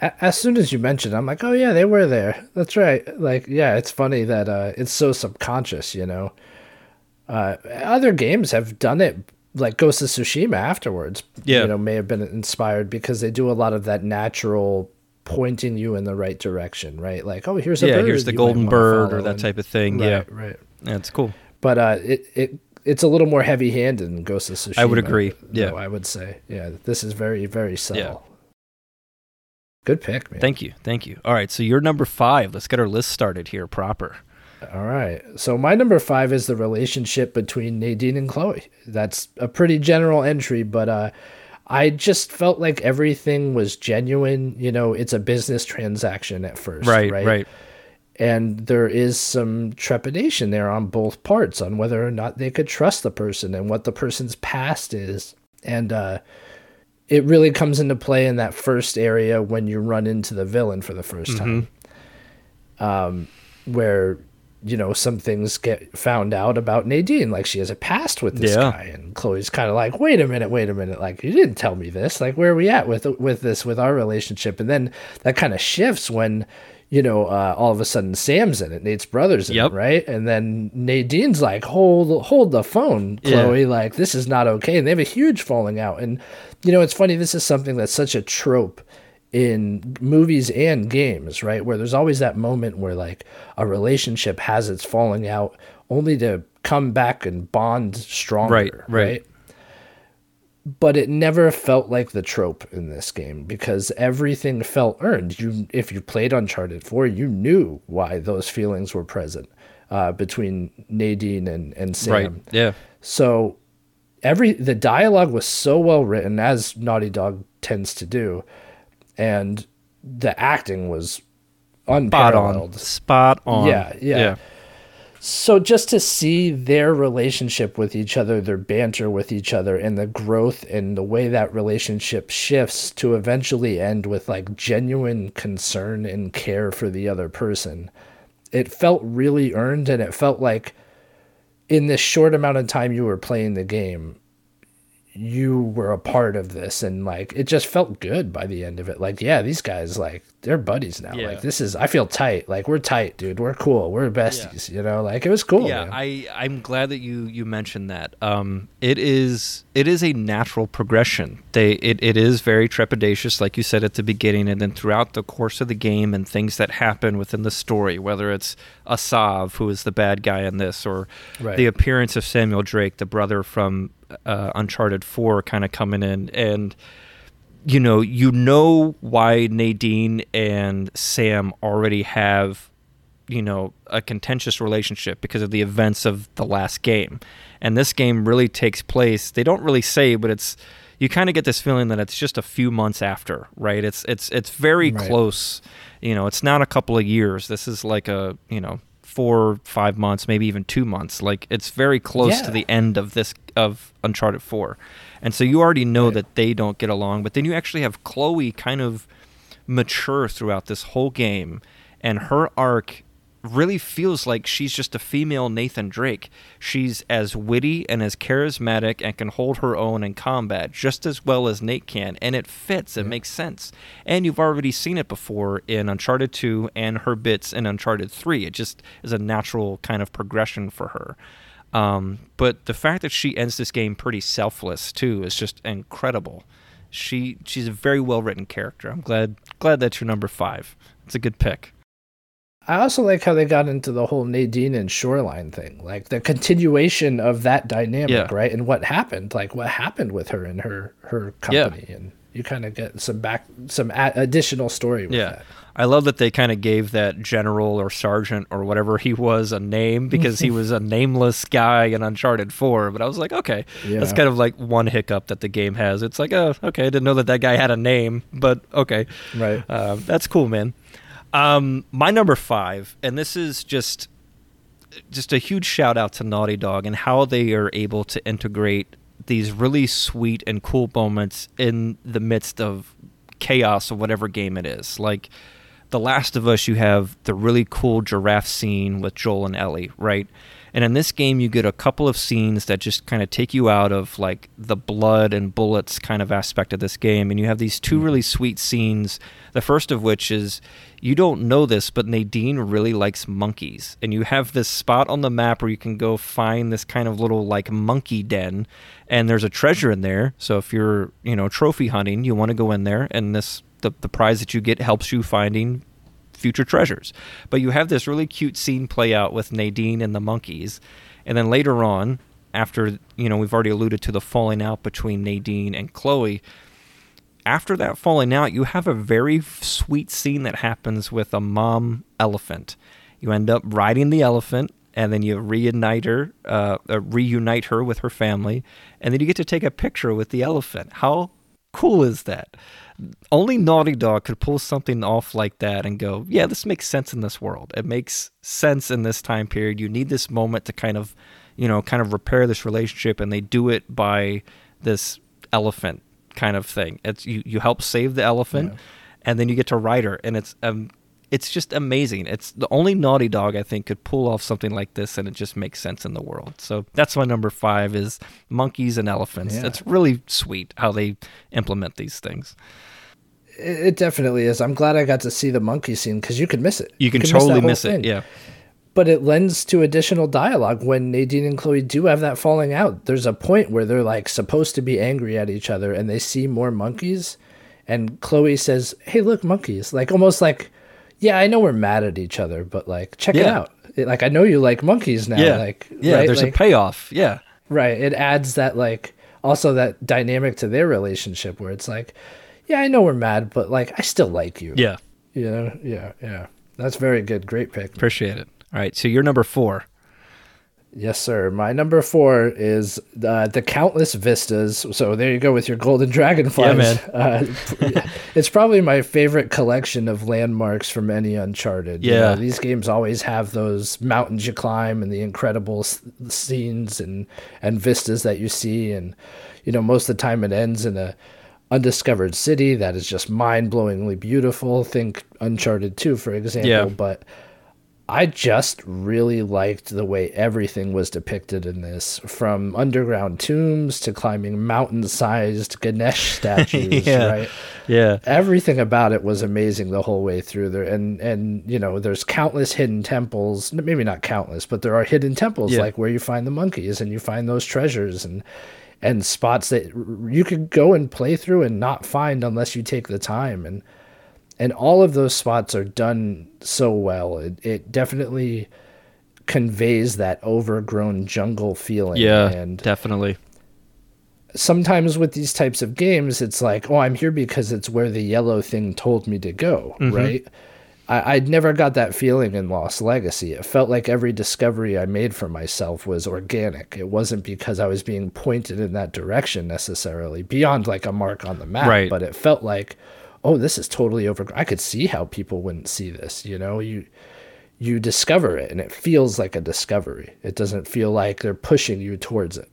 as soon as you mentioned, I'm like, oh yeah, they were there. That's right. Like, yeah, it's funny that uh, it's so subconscious, you know. Uh, other games have done it, like Ghost of Tsushima. Afterwards, Yeah. you know, may have been inspired because they do a lot of that natural pointing you in the right direction, right? Like, oh, here's a yeah, here's the golden bird or that and- type of thing. Right, yeah. right. yeah, it's cool. But uh, it it it's a little more heavy-handed than Ghost of Tsushima. I would agree, yeah. I would say, yeah, this is very very subtle. Good pick, man. Thank you. Thank you. All right. So you're number five. Let's get our list started here proper. All right. So my number five is the relationship between Nadine and Chloe. That's a pretty general entry, but uh, I just felt like everything was genuine. You know, it's a business transaction at first, Right. right? Right. And there is some trepidation there on both parts on whether or not they could trust the person and what the person's past is. And uh, it really comes into play in that first area when you run into the villain for the 1st time. Um, where, you know, some things get found out about Nadine. Like she has a past with this Yeah. guy. And Chloe's kind of like, wait a minute, wait a minute. Like, you didn't tell me this. Like, where are we at with, with this, with our relationship? And then that kind of shifts when, you know, uh, all of a sudden Sam's in it, Nate's brother's in Yep. it, right? And then Nadine's like, hold, hold the phone, Yeah. Chloe. Like, this is not okay. And they have a huge falling out. And, you know, it's funny. This is something that's such a trope in movies and games, right? Where there's always that moment where like a relationship has its falling out only to come back and bond stronger. Right, right. But it never felt like the trope in this game because everything felt earned. You, if you played Uncharted Four, you knew why those feelings were present uh, between Nadine and and Sam. Right. Yeah. So every the dialogue was so well written as Naughty Dog tends to do, and the acting was Spot on. Spot on. Yeah, yeah. So just to see their relationship with each other, their banter with each other, and the growth and the way that relationship shifts to eventually end with like genuine concern and care for the other person, it felt really earned, and it felt like in this short amount of time you were playing the game, you were a part of this and like it just felt good by the end of it. Like yeah these guys like they're buddies now. Yeah. like this is i feel tight. Like we're tight dude. We're cool. We're besties you know? Like it was cool yeah man. i i'm glad that you you mentioned that. Um it is it is a natural progression they it, it is very trepidatious like you said at the beginning and then throughout the course of the game and things that happen within the story whether it's asav who is the bad guy in this or Right. the appearance of samuel drake the brother from uh, uncharted 4 kind of coming in and you know, you know why Nadine and Sam already have, you know, a contentious relationship because of the events of the last game. And this game really takes place, they don't really say, but it's you kind of get this feeling that it's just a few months after, right? It's it's it's very Right. close. You know, it's not a couple of years. This is like a, you know, 4 5 months, maybe even 2 months. Like it's very close to the end of this of Uncharted 4. And so you already know Right. that they don't get along, but then you actually have Chloe kind of mature throughout this whole game and her arc really feels like she's just a female Nathan Drake. She's as witty and as charismatic and can hold her own in combat just as well as Nate can and it fits, it makes sense. And you've already seen it before in Uncharted 2 and her bits in Uncharted 3. It just is a natural kind of progression for her. Um, but the fact that she ends this game pretty selfless too is just incredible. She she's a very well written character. I'm glad glad that's your number five. It's a good pick. I also like how they got into the whole Nadine and Shoreline thing, like the continuation of that dynamic, Yeah. right? And what happened, like what happened with her and her her Yeah. company, and you kind of get some back, some a- additional story with Yeah. that. I love that they kind of gave that general or sergeant or whatever he was a name because he (laughs) was a nameless guy in Uncharted 4. But I was like, okay, that's kind of like one hiccup that the game has. It's like, oh, okay, I didn't know that that guy had a name, but okay. Right. Uh, that's cool, man. Um, my number five, and this is just just a huge shout out to Naughty Dog and how they are able to integrate these really sweet and cool moments in the midst of chaos of whatever game it is. Like The Last of Us, you have the really cool giraffe scene with Joel and Ellie, right? And in this game, you get a couple of scenes that just kind of take you out of like the blood and bullets kind of aspect of this game. And you have these two hmm. really sweet scenes. The first of which is you don't know this, but Nadine really likes monkeys. And you have this spot on the map where you can go find this kind of little like monkey den. And there's a treasure in there. So if you're, you know, trophy hunting, you want to go in there. And this, the, the prize that you get helps you finding future treasures. But you have this really cute scene play out with Nadine and the monkeys. And then later on, after, you know, we've already alluded to the falling out between Nadine and Chloe, after that falling out, you have a very sweet scene that happens with a mom elephant. You end up riding the elephant, and then you reunite her, uh, uh, reunite her with her family, and then you get to take a picture with the elephant. How cool is that? Only Naughty Dog could pull something off like that and go, yeah, this makes sense in this world. It makes sense in this time period. You need this moment to kind of, you know, kind of repair this relationship, and they do it by this elephant kind of thing. It's you, you help save the elephant, and then you get to ride her, and it's um, it's just amazing. It's the only Naughty Dog I think could pull off something like this, and it just makes sense in the world. So that's my number five is monkeys and elephants. Yeah. It's really sweet how they implement these things. It, it definitely is. I'm glad I got to see the monkey scene because you could miss it. You can could totally that whole miss, it. Yeah. but it lends to additional dialogue when Nadine and Chloe do have that falling out. There's a point where they're like supposed to be angry at each other and they see more monkeys and Chloe says, "Hey, look, monkeys." Like almost like, "Yeah, I know we're mad at each other, but like check it Yeah. out." It- like I know you like monkeys now. yeah, Like yeah. right? There's Like, a payoff. Yeah, right. It adds that like also that dynamic to their relationship where it's like, yeah, I know we're mad, but like I still like you. yeah. You know. Yeah. Yeah. That's very good. Great pick. Appreciate it. All right, so you're number four. Yes, sir. My number four is uh, the countless vistas. So there you go with your golden (laughs) dragonflies. Yeah, man. Uh, (laughs) it's probably my favorite collection of landmarks from any Uncharted. You Yeah. know, these games always have those mountains you climb and the incredible s- scenes and and vistas that you see, and you know most of the time it ends in a undiscovered city that is just mind-blowingly beautiful. Think Uncharted 2, for example. Yeah. But I just really liked the way everything was depicted in this, from underground tombs to climbing mountain-sized Ganesh (laughs) statues. Yeah. Right, Yeah, everything about it was amazing the whole way through there, and and you know, there's countless hidden temples. Maybe not countless, but there are hidden temples Yeah. like where you find the monkeys and you find those treasures and and spots that you could go and play through and not find unless you take the time and and all of those spots are done so well. It, it definitely conveys that overgrown jungle feeling. yeah, and definitely. sometimes with these types of games, it's like, oh, I'm here because it's where the yellow thing told me to go, mm-hmm. right? I, I'd never got that feeling in Lost Legacy. It felt like every discovery I made for myself was organic. It wasn't because I was being pointed in that direction necessarily, beyond like a mark on the map. Right. But it felt like, oh, this is totally over. I could see how people wouldn't see this. You know, you you discover it, and it feels like a discovery. It doesn't feel like they're pushing you towards it.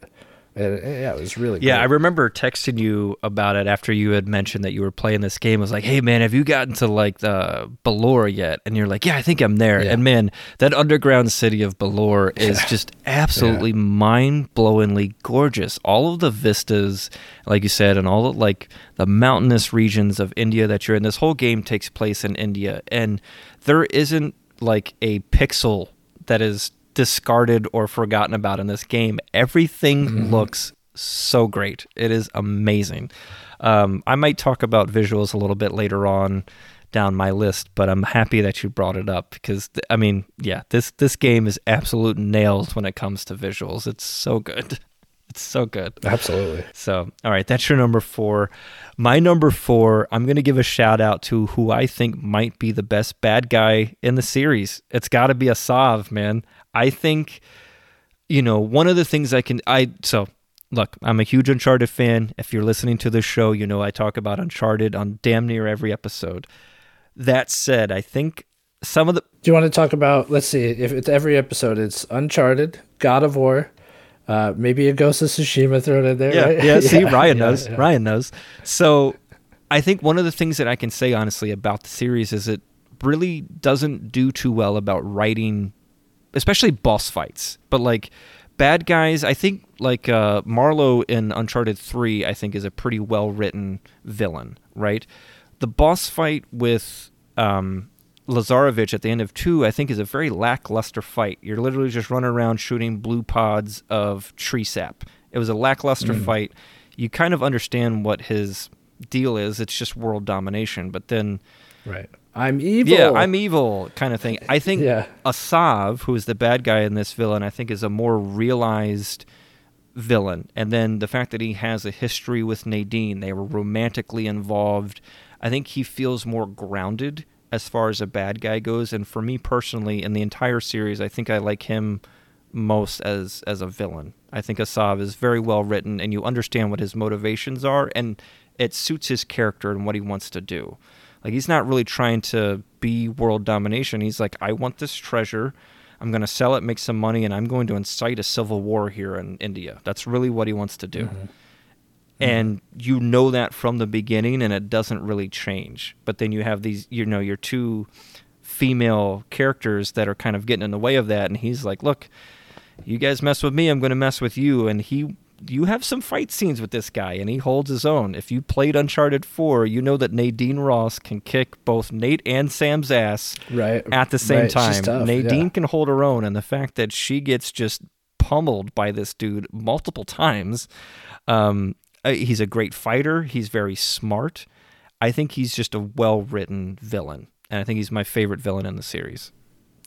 And, and yeah, it was really Yeah, I remember texting you about it after you had mentioned that you were playing this game. I was like, "Hey, man, have you gotten to like the Balor yet?" And you're like, "Yeah, I think I'm there." Yeah. And man, that underground city of Balor (laughs) is just absolutely mind-blowingly gorgeous. All of the vistas, like you said, and all of, like the mountainous regions of India that you're in. This whole game takes place in India, and there isn't like a pixel that is discarded or forgotten about in this game. Everything looks so great. It is amazing. Um, I might talk about visuals a little bit later on down my list, but I'm happy that you brought it up because th- I mean, yeah, this this game is absolute nails when it comes to visuals. It's so good. (laughs) It's so good. Absolutely. So, all right, that's your number four. My number four, I'm going to give a shout out to who I think might be the best bad guy in the series. It's got to be Asav, man. I think, you know, one of the things I can, I, so look, I'm a huge Uncharted fan. If you're listening to this show, you know I talk about Uncharted on damn near every episode. That said, I think some of the, Do you want to talk about? Let's see. If it's every episode, it's Uncharted, God of War, uh, maybe a Ghost of Tsushima thrown in there. Yeah, right? yeah. See, (laughs) Ryan yeah, knows. yeah. Ryan knows. So, I think one of the things that I can say honestly about the series is it really doesn't do too well about writing, especially boss fights. But like bad guys, I think like uh, Marlowe in Uncharted Three, I think is a pretty well written villain. Right. The boss fight with um, Lazarevich at the end of two, I think, is a very lackluster fight. You're literally just running around shooting blue pods of tree sap. It was a lackluster fight. You kind of understand what his deal is. It's just world domination. But then, Right. I'm evil. yeah, I'm evil kind of thing. I think Yeah. Asav, who is the bad guy in this villain, I think is a more realized villain. And then the fact that he has a history with Nadine, they were romantically involved. I think he feels more grounded as far as a bad guy goes. And for me personally, in the entire series, I think I like him most as as a villain. I think Asav is very well written, and you understand what his motivations are, and it suits his character and what he wants to do. Like he's not really trying to be world domination. He's like, I want this treasure. I'm going to sell it, make some money, and I'm going to incite a civil war here in India. That's really what he wants to do. Mm-hmm. Mm-hmm. And you know that from the beginning, and it doesn't really change. But then you have these, you know, your two female characters that are kind of getting in the way of that. And he's like, look, you guys mess with me, I'm going to mess with you. And he, you have some fight scenes with this guy, and he holds his own. If you played Uncharted 4, you know that Nadine Ross can kick both Nate and Sam's ass Right. at the same Right, time. tough, Nadine yeah. can hold her own, and the fact that she gets just pummeled by this dude multiple times. Um, uh, he's a great fighter. He's very smart. I think he's just a well written villain, and I think he's my favorite villain in the series.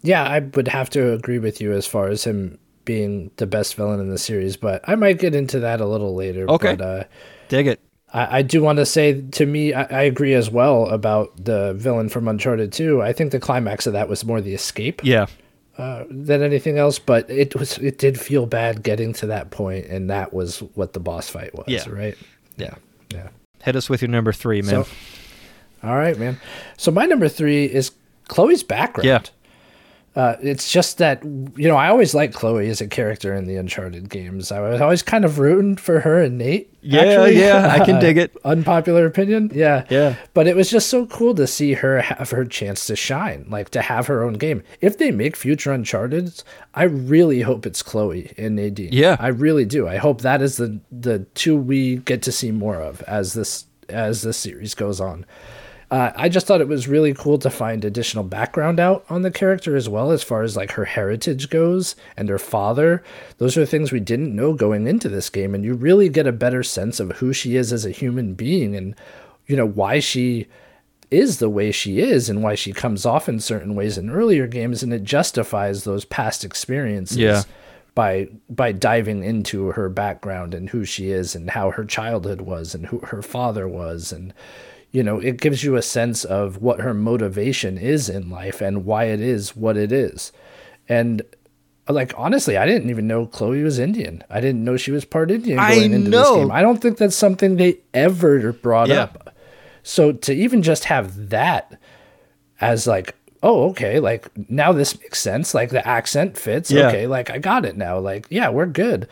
Yeah, I would have to agree with you as far as him being the best villain in the series, but I might get into that a little later. Okay. But, uh, Dig it. I, I do want to say to me, I, I agree as well about the villain from Uncharted 2. I think the climax of that was more the escape Yeah. uh, than anything else, but it was it did feel bad getting to that point, and that was what the boss fight was, Yeah. right? Yeah. Yeah. Hit us with your number three, man. So, all right, man. So my number three is Chloe's background. Yeah. Uh, it's just that you know I always liked Chloe as a character in the Uncharted games. I was always kind of rooting for her and Nate. Yeah, yeah, I can (laughs) dig it. Unpopular opinion, yeah, Yeah. But it was just so cool to see her have her chance to shine, like to have her own game. If they make future Uncharted, I really hope it's Chloe and Nadine. Yeah. I really do. I hope that is the the two we get to see more of as this as this series goes on. Uh, I just thought it was really cool to find additional background out on the character as well, as far as like her heritage goes and her father. Those are things we didn't know going into this game, and you really get a better sense of who she is as a human being and you know why she is the way she is and why she comes off in certain ways in earlier games, and it justifies those past experiences Yeah. by by diving into her background and who she is and how her childhood was and who her father was and you know it gives you a sense of what her motivation is in life and why it is what it is. And like honestly i didn't even know chloe was indian. I didn't know she was part indian I going into know. this game. I don't think that's something they ever brought Yeah. up. So to even just have that as like oh okay like now this makes sense like the accent fits. Yeah. okay like i got it now. Like yeah we're good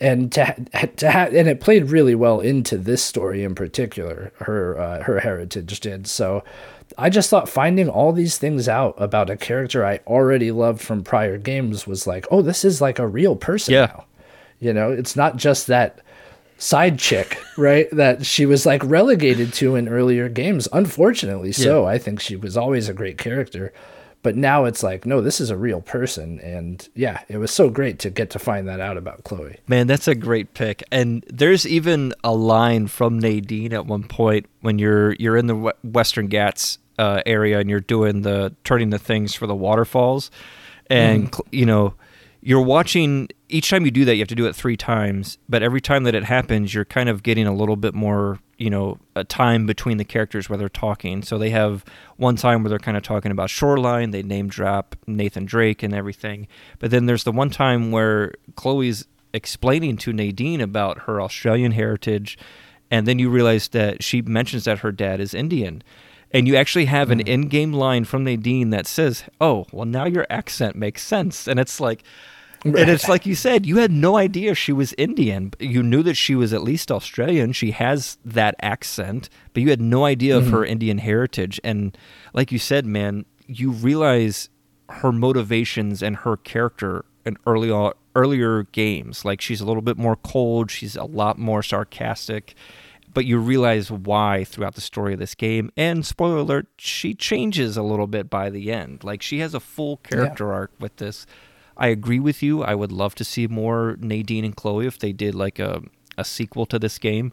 and to to ha- and it played really well into this story in particular her uh, her heritage did. So i just thought finding all these things out about a character i already loved from prior games was like oh this is like a real person Yeah. now. You know it's not just that side chick (laughs) right that she was like relegated to in earlier games. Unfortunately so i think she was always a great character but now it's like no this is a real person and yeah it was so great to get to find that out about chloe Man, that's a great pick. And there's even a line from Nadine at one point when you're you're in the Western Ghats uh, area and you're doing the turning the things for the waterfalls, and cl- you know you're watching. Each time you do that, you have to do it three times. But every time that it happens, you're kind of getting a little bit more, you know, a time between the characters where they're talking. So they have one time where they're kind of talking about Shoreline. They name drop Nathan Drake and everything. But then there's the one time where Chloe's explaining to Nadine about her Australian heritage, and then you realize that she mentions that her dad is Indian. And you actually have an mm. in game line from Nadine that says, Oh, well, now your accent makes sense. And it's like, and it's like you said, you had no idea she was Indian. You knew that she was at least Australian. She has that accent, but you had no idea of mm-hmm. her Indian heritage. And like you said, man, you realize her motivations and her character in early on, earlier games. Like she's a little bit more cold. She's a lot more sarcastic. But you realize why throughout the story of this game. And spoiler alert, she changes a little bit by the end. Like she has a full character arc with this. I agree with you. I would love to see more Nadine and Chloe if they did like a, a sequel to this game.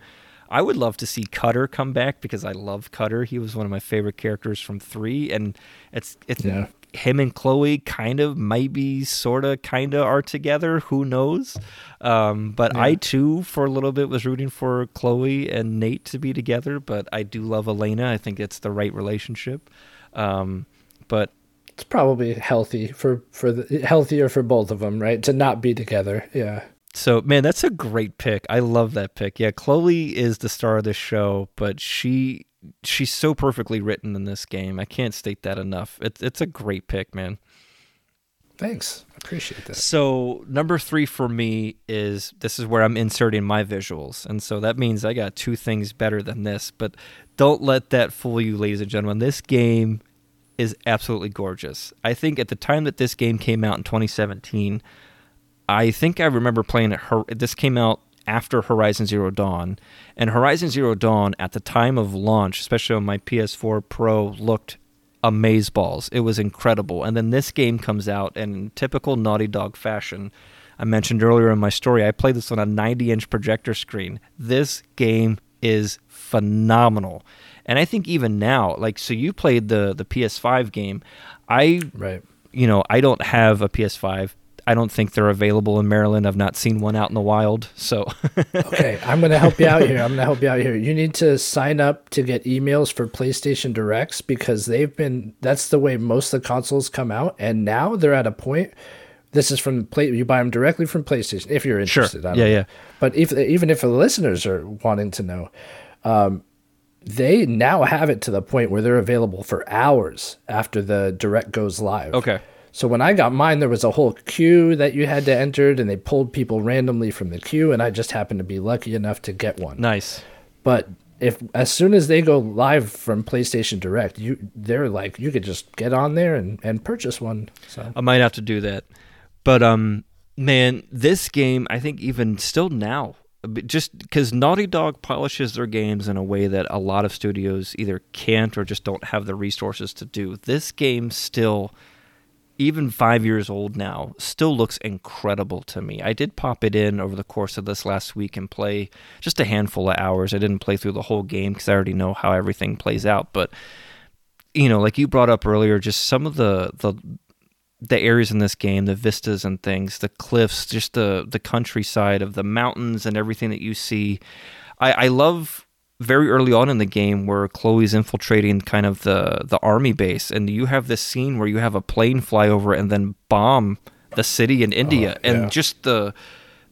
I would love to see Cutter come back because I love Cutter. He was one of my favorite characters from three, and it's it's Yeah. him and Chloe kind of maybe sort of kind of are together. Who knows? Um, but I too, for a little bit, was rooting for Chloe and Nate to be together. But I do love Elena. I think it's the right relationship. Um, but it's probably healthy for for the healthier for both of them right to not be together yeah So, man, that's a great pick. I love that pick. Yeah, Chloe is the star of this show, but she she's so perfectly written in this game. I can't state that enough. It's it's a great pick, man. thanks i appreciate that So, number 3 for me is this is where I'm inserting my visuals. And so that means I got two things better than this, but don't let that fool you, ladies and gentlemen. This game is absolutely gorgeous. I think at the time that this game came out in 2017, I think I remember playing it. This came out after Horizon Zero Dawn, and Horizon Zero Dawn at the time of launch, especially on my PS4 Pro, looked amazeballs. It was incredible. And then this game comes out, and in typical Naughty Dog fashion, I mentioned earlier in my story, I played this on a 90-inch projector screen. This game is phenomenal. And I think even now, like so you played the the PS5 game, I right you know, I don't have a PS5. I don't think they're available in Maryland. I've not seen one out in the wild. So, (laughs) okay, I'm going to help you out here. I'm going to help you out here. You need to sign up to get emails for PlayStation Directs because they've been that's the way most of the consoles come out and now they're at a point this is from play you buy them directly from PlayStation if you're Sure. interested. I don't Yeah, know. yeah. But if even if the listeners are wanting to know, um, they now have it to the point where they're available for hours after the direct goes live. Okay. So when I got mine, there was a whole queue that you had to enter, and they pulled people randomly from the queue, and I just happened to be lucky enough to get one. nice. But if as soon as they go live from PlayStation Direct, you they're like you could just get on there and, and purchase one. So I might have to do that. But um man, this game I think even still now just because Naughty Dog polishes their games in a way that a lot of studios either can't or just don't have the resources to do. This game still, even five years old now, still looks incredible to me. I did pop it in over the course of this last week and play just a handful of hours. I didn't play through the whole game because I already know how everything plays out. But you know, like you brought up earlier, just some of the the the areas in this game, the vistas and things, the cliffs, just the the countryside of the mountains and everything that you see. I, I love very early on in the game where Chloe's infiltrating kind of the the army base, and you have this scene where you have a plane fly over and then bomb the city in oh, India, yeah. and just the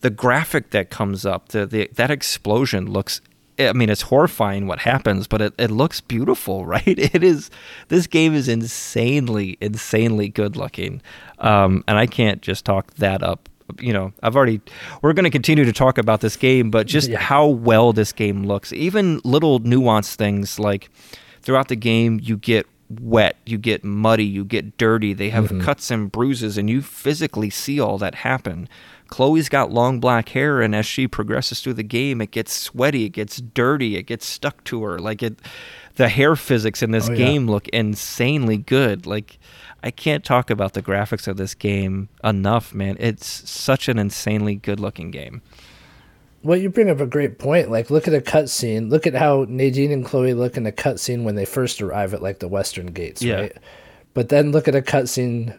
the graphic that comes up, the, the that explosion looks. I mean, it's horrifying what happens, but it, it looks beautiful, (laughs) right? It is. This game is insanely, insanely good looking, um, and I can't just talk that up. You know, I've already. We're going to continue to talk about this game, but just Yeah. how well this game looks. Even little nuanced things like throughout the game, you get wet, you get muddy, you get dirty. They have cuts and bruises, and you physically see all that happen. Chloe's got long black hair, and as she progresses through the game, it gets sweaty, it gets dirty, it gets stuck to her. Like it, the hair physics in this Oh, yeah. game look insanely good. Like I can't talk about the graphics of this game enough, man. It's such an insanely good-looking game. Well, you bring up a great point. Like, look at a cutscene. Look at how Nadine and Chloe look in a cutscene when they first arrive at like the Western Ghats, Yeah. right? But then look at a cutscene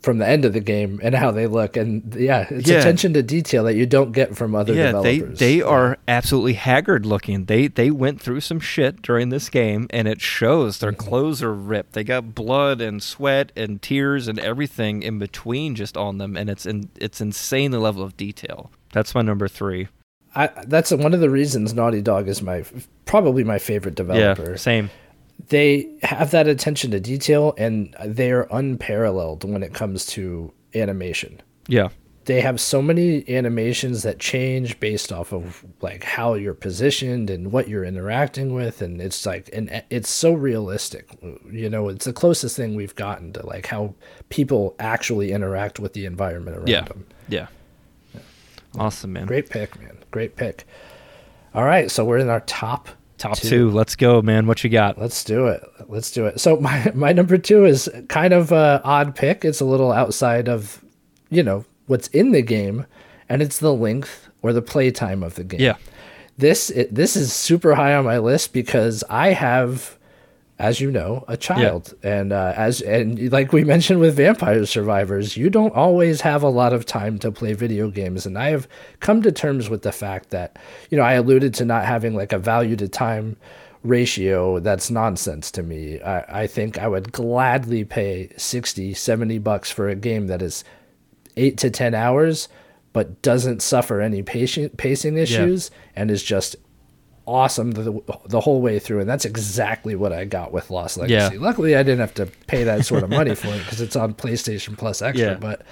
from the end of the game and how they look, and yeah, it's Yeah. attention to detail that you don't get from other yeah, they developers. they are absolutely haggard looking. They they went through some shit during this game, and it shows. Their mm-hmm. clothes are ripped. They got blood and sweat and tears and everything in between just on them, and it's in, it's insane the level of detail. That's my number three. I, that's one of the reasons Naughty Dog is my probably my favorite developer. Yeah, same. They have that attention to detail and they are unparalleled when it comes to animation. Yeah, They have so many animations that change based off of like how you're positioned and what you're interacting with and it's like and it's so realistic. You know, it's the closest thing we've gotten to like how people actually interact with the environment around yeah, them. yeah. Yeah. Awesome, man. Great pick, man. Great pick. All right, so we're in our top Top two. Let's go, man. What you got? Let's do it. Let's do it. So my my number two is kind of a odd pick. It's a little outside of, you know, what's in the game, and it's the length or the playtime of the game. Yeah. This it, this is super high on my list because I have, as you know, a child, and uh, as and like we mentioned with Vampire Survivors, you don't always have a lot of time to play video games, and I have come to terms with the fact that you know I alluded to not having like a value to time ratio that's nonsense to me. I, I think i would gladly pay 60 70 bucks for a game that is 8 to 10 hours but doesn't suffer any patient pacing issues and is just awesome the, the whole way through and that's exactly what i got with lost legacy Yeah. luckily i didn't have to pay that sort of money for it because it's on playstation plus extra Yeah. but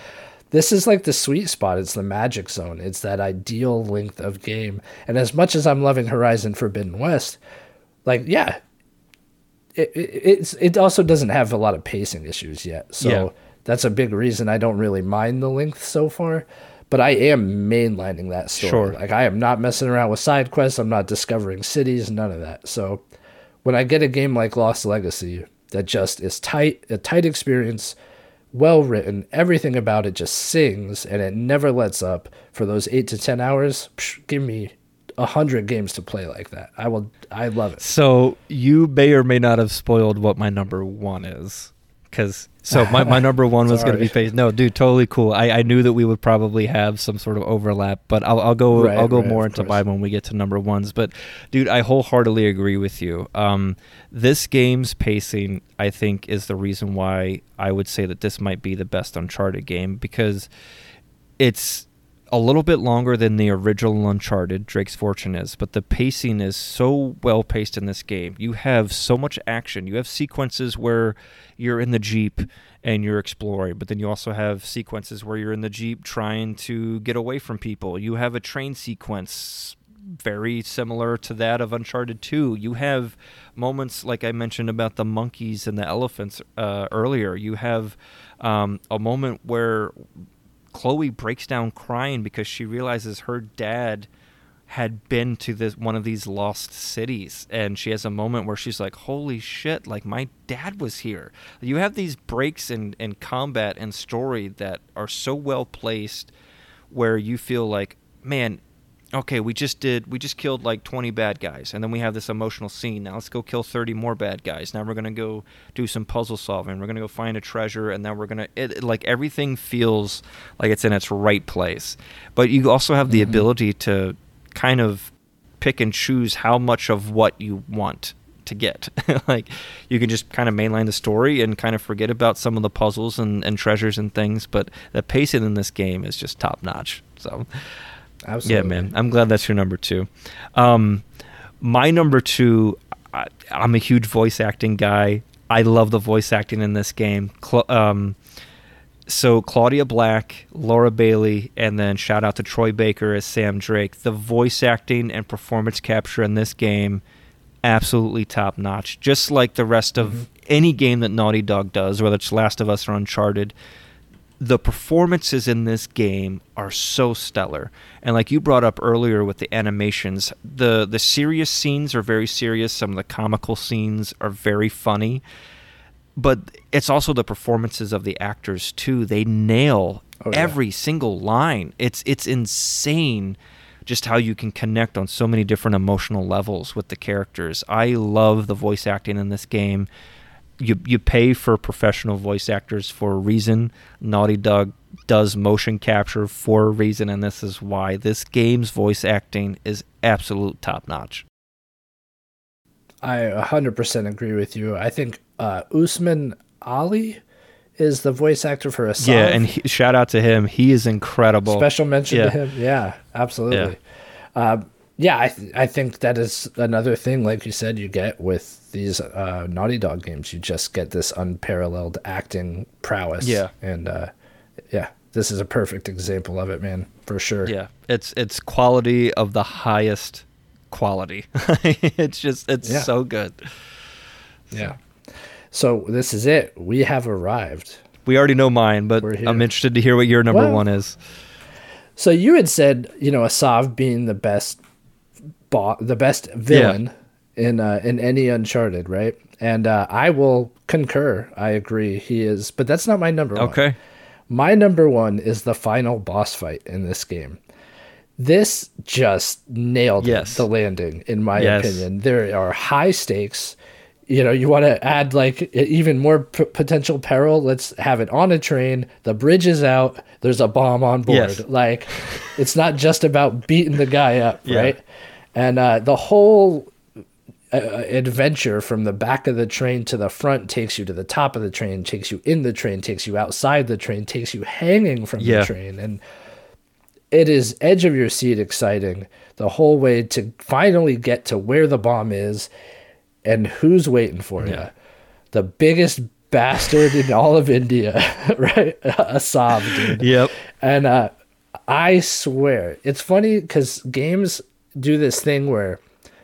this is like the sweet spot it's the magic zone it's that ideal length of game and as much as i'm loving horizon forbidden west like yeah it, it it's it also doesn't have a lot of pacing issues yet so Yeah. that's a big reason i don't really mind the length so far but i am mainlining that story. Sure. like i am not messing around with side quests. I'm not discovering cities none of that. So when i get a game like lost legacy that just is tight a tight experience well written everything about it just sings and it never lets up for those eight to ten hours psh, give me a hundred games to play like that. I will i love it. So you may or may not have spoiled what my number one is, because so my, my number (laughs) one was going to be phase. No, dude, totally cool. I, I knew that we would probably have some sort of overlap, but I'll, I'll go Right, I'll go right, more into course. mine when we get to number ones. But dude, I wholeheartedly agree with you. Um, this game's pacing, I think, is the reason why I would say that this might be the best Uncharted game because it's a little bit longer than the original Uncharted, Drake's Fortune is, but the pacing is so well paced in this game. You have so much action. You have sequences where you're in the Jeep and you're exploring, but then you also have sequences where you're in the Jeep trying to get away from people. You have a train sequence very similar to that of Uncharted 2. You have moments like I mentioned about the monkeys and the elephants uh, earlier. You have um, a moment where Chloe breaks down crying because she realizes her dad had been to this one of these lost cities and she has a moment where she's like holy shit like my dad was here. You have these breaks in, in combat and story that are so well placed where you feel like man okay we just did we just killed like 20 bad guys and then we have this emotional scene. Now let's go kill 30 more bad guys. Now we're going to go do some puzzle solving. We're going to go find a treasure and then we're going to it, like everything feels like it's in its right place. But you also have the mm-hmm. ability to kind of pick and choose how much of what you want to get (laughs) like you can just kind of mainline the story and kind of forget about some of the puzzles and, and treasures and things but the pacing in this game is just top notch so Absolutely. yeah, man. I'm glad that's your number two. Um, my number two, I, I'm a huge voice acting guy. I love the voice acting in this game. Cla- um, so Claudia Black, Laura Bailey, and then shout out to Troy Baker as Sam Drake. The voice acting and performance capture in this game, absolutely top notch. Just like the rest of mm-hmm. any game that Naughty Dog does, whether it's Last of Us or Uncharted the performances in this game are so stellar and like you brought up earlier with the animations the the serious scenes are very serious some of the comical scenes are very funny but it's also the performances of the actors too they nail Oh, yeah. every single line it's it's insane just how you can connect on so many different emotional levels with the characters i love the voice acting in this game you you pay for professional voice actors for a reason. Naughty Dog does motion capture for a reason, and this is why this game's voice acting is absolute top notch. I 100% agree with you. I think uh, Usman Ali is the voice actor for Asav. Yeah, and he, shout out to him. He is incredible. Special mention Yeah. to him. Yeah, absolutely. Yeah, um, yeah I, th- I think that is another thing, like you said, you get with these uh, Naughty Dog games. You just get this unparalleled acting prowess. Yeah. And uh, yeah, this is a perfect example of it, man, for sure. Yeah, it's it's quality of the highest quality. (laughs) it's just it's Yeah. so good. Yeah. So this is it. We have arrived. We already know mine, but I'm interested to hear what your number Well- one is. So you had said, you know, Asav being the best, bo- the best villain in uh, in any Uncharted, right? And uh, I will concur. I agree. He is, but that's not my number one. Okay. My number one is the final boss fight in this game. This just nailed Yes. the landing, in my Yes. opinion. There are high stakes. You know, you want to add like even more p- potential peril. Let's have it on a train. The bridge is out. There's a bomb on board. Yes. (laughs) Like, it's not just about beating the guy up, Yeah. right? And uh, the whole uh, adventure from the back of the train to the front takes you to the top of the train, takes you in the train, takes you outside the train, takes you hanging from Yeah. the train. And it is edge of your seat exciting the whole way to finally get to where the bomb is and who's waiting for Yeah. you. The biggest bastard in all of India, (laughs) right? (laughs) Asav, dude. Yep. And uh, I swear, it's funny because games do this thing where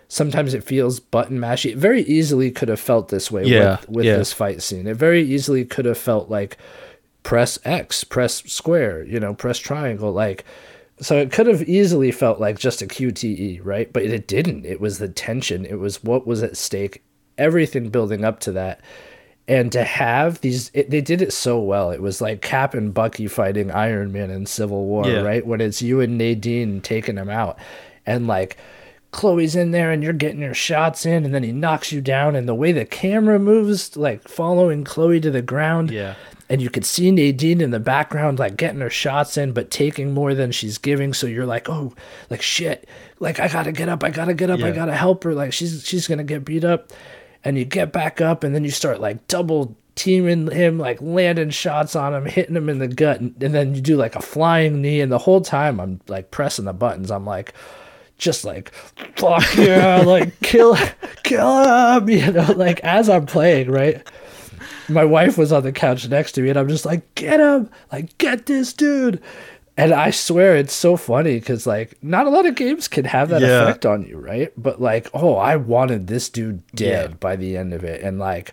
sometimes it feels button mashy. It very easily could have felt this way Yeah, with, with yeah. this fight scene. It very easily could have felt like press X, press square, you know, press triangle. Like, so it could have easily felt like just a QTE, right? But it didn't. It was the tension, it was what was at stake, everything building up to that and to have these it, they did it so well it was like cap and bucky fighting iron man in civil war Yeah. right when it's you and nadine taking him out and like Chloe's in there and you're getting your shots in, and then he knocks you down, and the way the camera moves, like following Chloe to the ground. Yeah. And you could see Nadine in the background, like getting her shots in, but taking more than she's giving. So you're like, oh, like shit, like I gotta get up, I gotta get up, I gotta help her. Like she's she's gonna get beat up. And you get back up, and then you start like double teaming him, like landing shots on him, hitting him in the gut, and, and then you do like a flying knee. And the whole time I'm like pressing the buttons, I'm like, just like fuck yeah, like kill (laughs) kill him, you know, like as I'm playing, right? My wife was on the couch next to me and I'm just like, get him, like get this dude. And I swear it's so funny because like not a lot of games can have that Yeah. effect on you, right? But like, oh, I wanted this dude dead Yeah. by the end of it. And like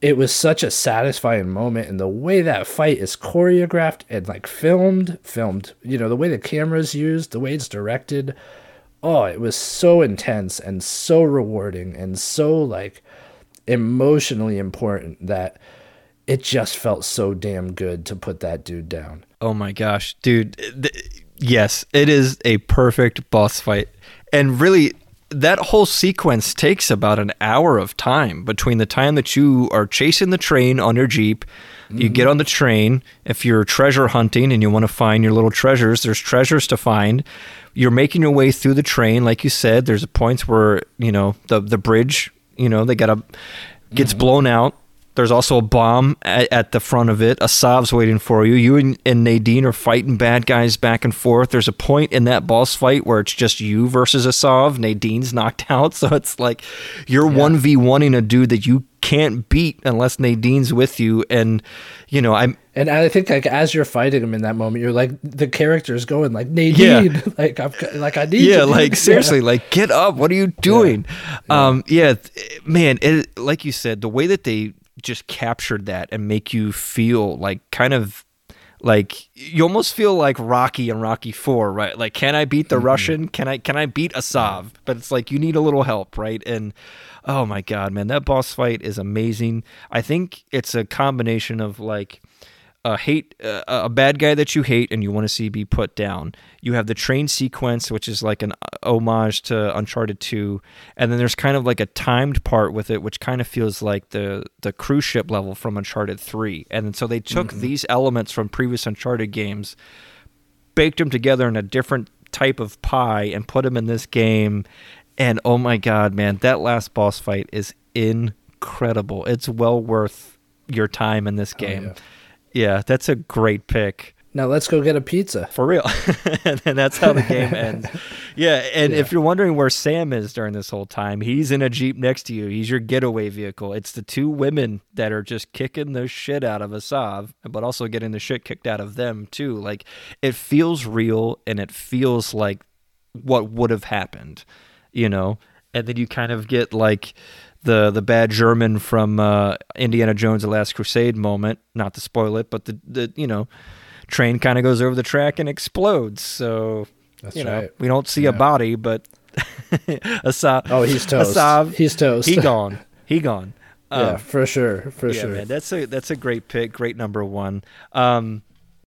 it was such a satisfying moment and the way that fight is choreographed and like filmed filmed you know the way the camera's used the way it's directed oh it was so intense and so rewarding and so like emotionally important that it just felt so damn good to put that dude down Oh my gosh, dude. th- yes, it is a perfect boss fight. And really, that whole sequence takes about an hour of time between the time that you are chasing the train on your Jeep. You mm-hmm. get on the train. If you're treasure hunting and you want to find your little treasures, there's treasures to find. You're making your way through the train. Like you said, there's points where, you know, the, the bridge, you know, they got a gets mm-hmm. blown out. There's also a bomb at, at the front of it. Asav's waiting for you. You and, and Nadine are fighting bad guys back and forth. There's a point in that boss fight where it's just you versus Asav. Nadine's knocked (laughs) out, so it's like you're one v oneing a dude that you can't beat unless Nadine's with you. And you know, I'm and i think like as you're fighting him in that moment you're like the character is going like nadine Yeah. (laughs) like i'm like i need you yeah, dude. like Yeah. (laughs) seriously, like get up. What are you doing? Um, yeah, man. It, like you said, the way that they just captured that and make you feel like kind of like you almost feel like Rocky and Rocky Four, right? Like, can I beat the mm-hmm. Russian? Can I can I beat Asav? But it's like you need a little help, right? And oh my god, man, that boss fight is amazing. I think it's a combination of like a hate uh, a bad guy that you hate and you want to see be put down. You have the train sequence, which is like an homage to Uncharted Two, and then there's kind of like a timed part with it, which kind of feels like the the cruise ship level from Uncharted Three. And so they took these elements from previous Uncharted games, baked them together in a different type of pie, and put them in this game. And oh my god, man, that last boss fight is incredible. It's well worth your time in this game. yeah. Yeah, that's a great pick. now let's go get a pizza For real. (laughs) and that's how the game (laughs) ends. Yeah, and if you're wondering where Sam is during this whole time, he's in a Jeep next to you. He's your getaway vehicle. It's the two women that are just kicking the shit out of Asav, but also getting the shit kicked out of them too. Like it feels real and it feels like what would have happened, you know? And then you kind of get like the the bad German from uh, Indiana Jones: The Last Crusade moment. Not to spoil it, but the the you know train kind of goes over the track and explodes. So That's you know right. we don't see a body, but (laughs) Asav. Oh, he's toast. Asav, He's toast. He gone. He gone. (laughs) yeah Um, for sure for yeah, sure man, that's a that's a great pick, great number one. Um,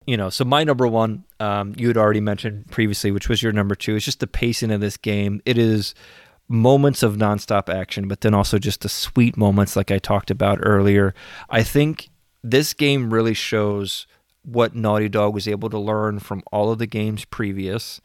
you know, so my number one, um, you had already mentioned previously, which was your number two. It's just the pacing of this game. It is moments of nonstop action, but then also just the sweet moments, like I talked about earlier. I think this game really shows what Naughty Dog was able to learn from all of the games previous,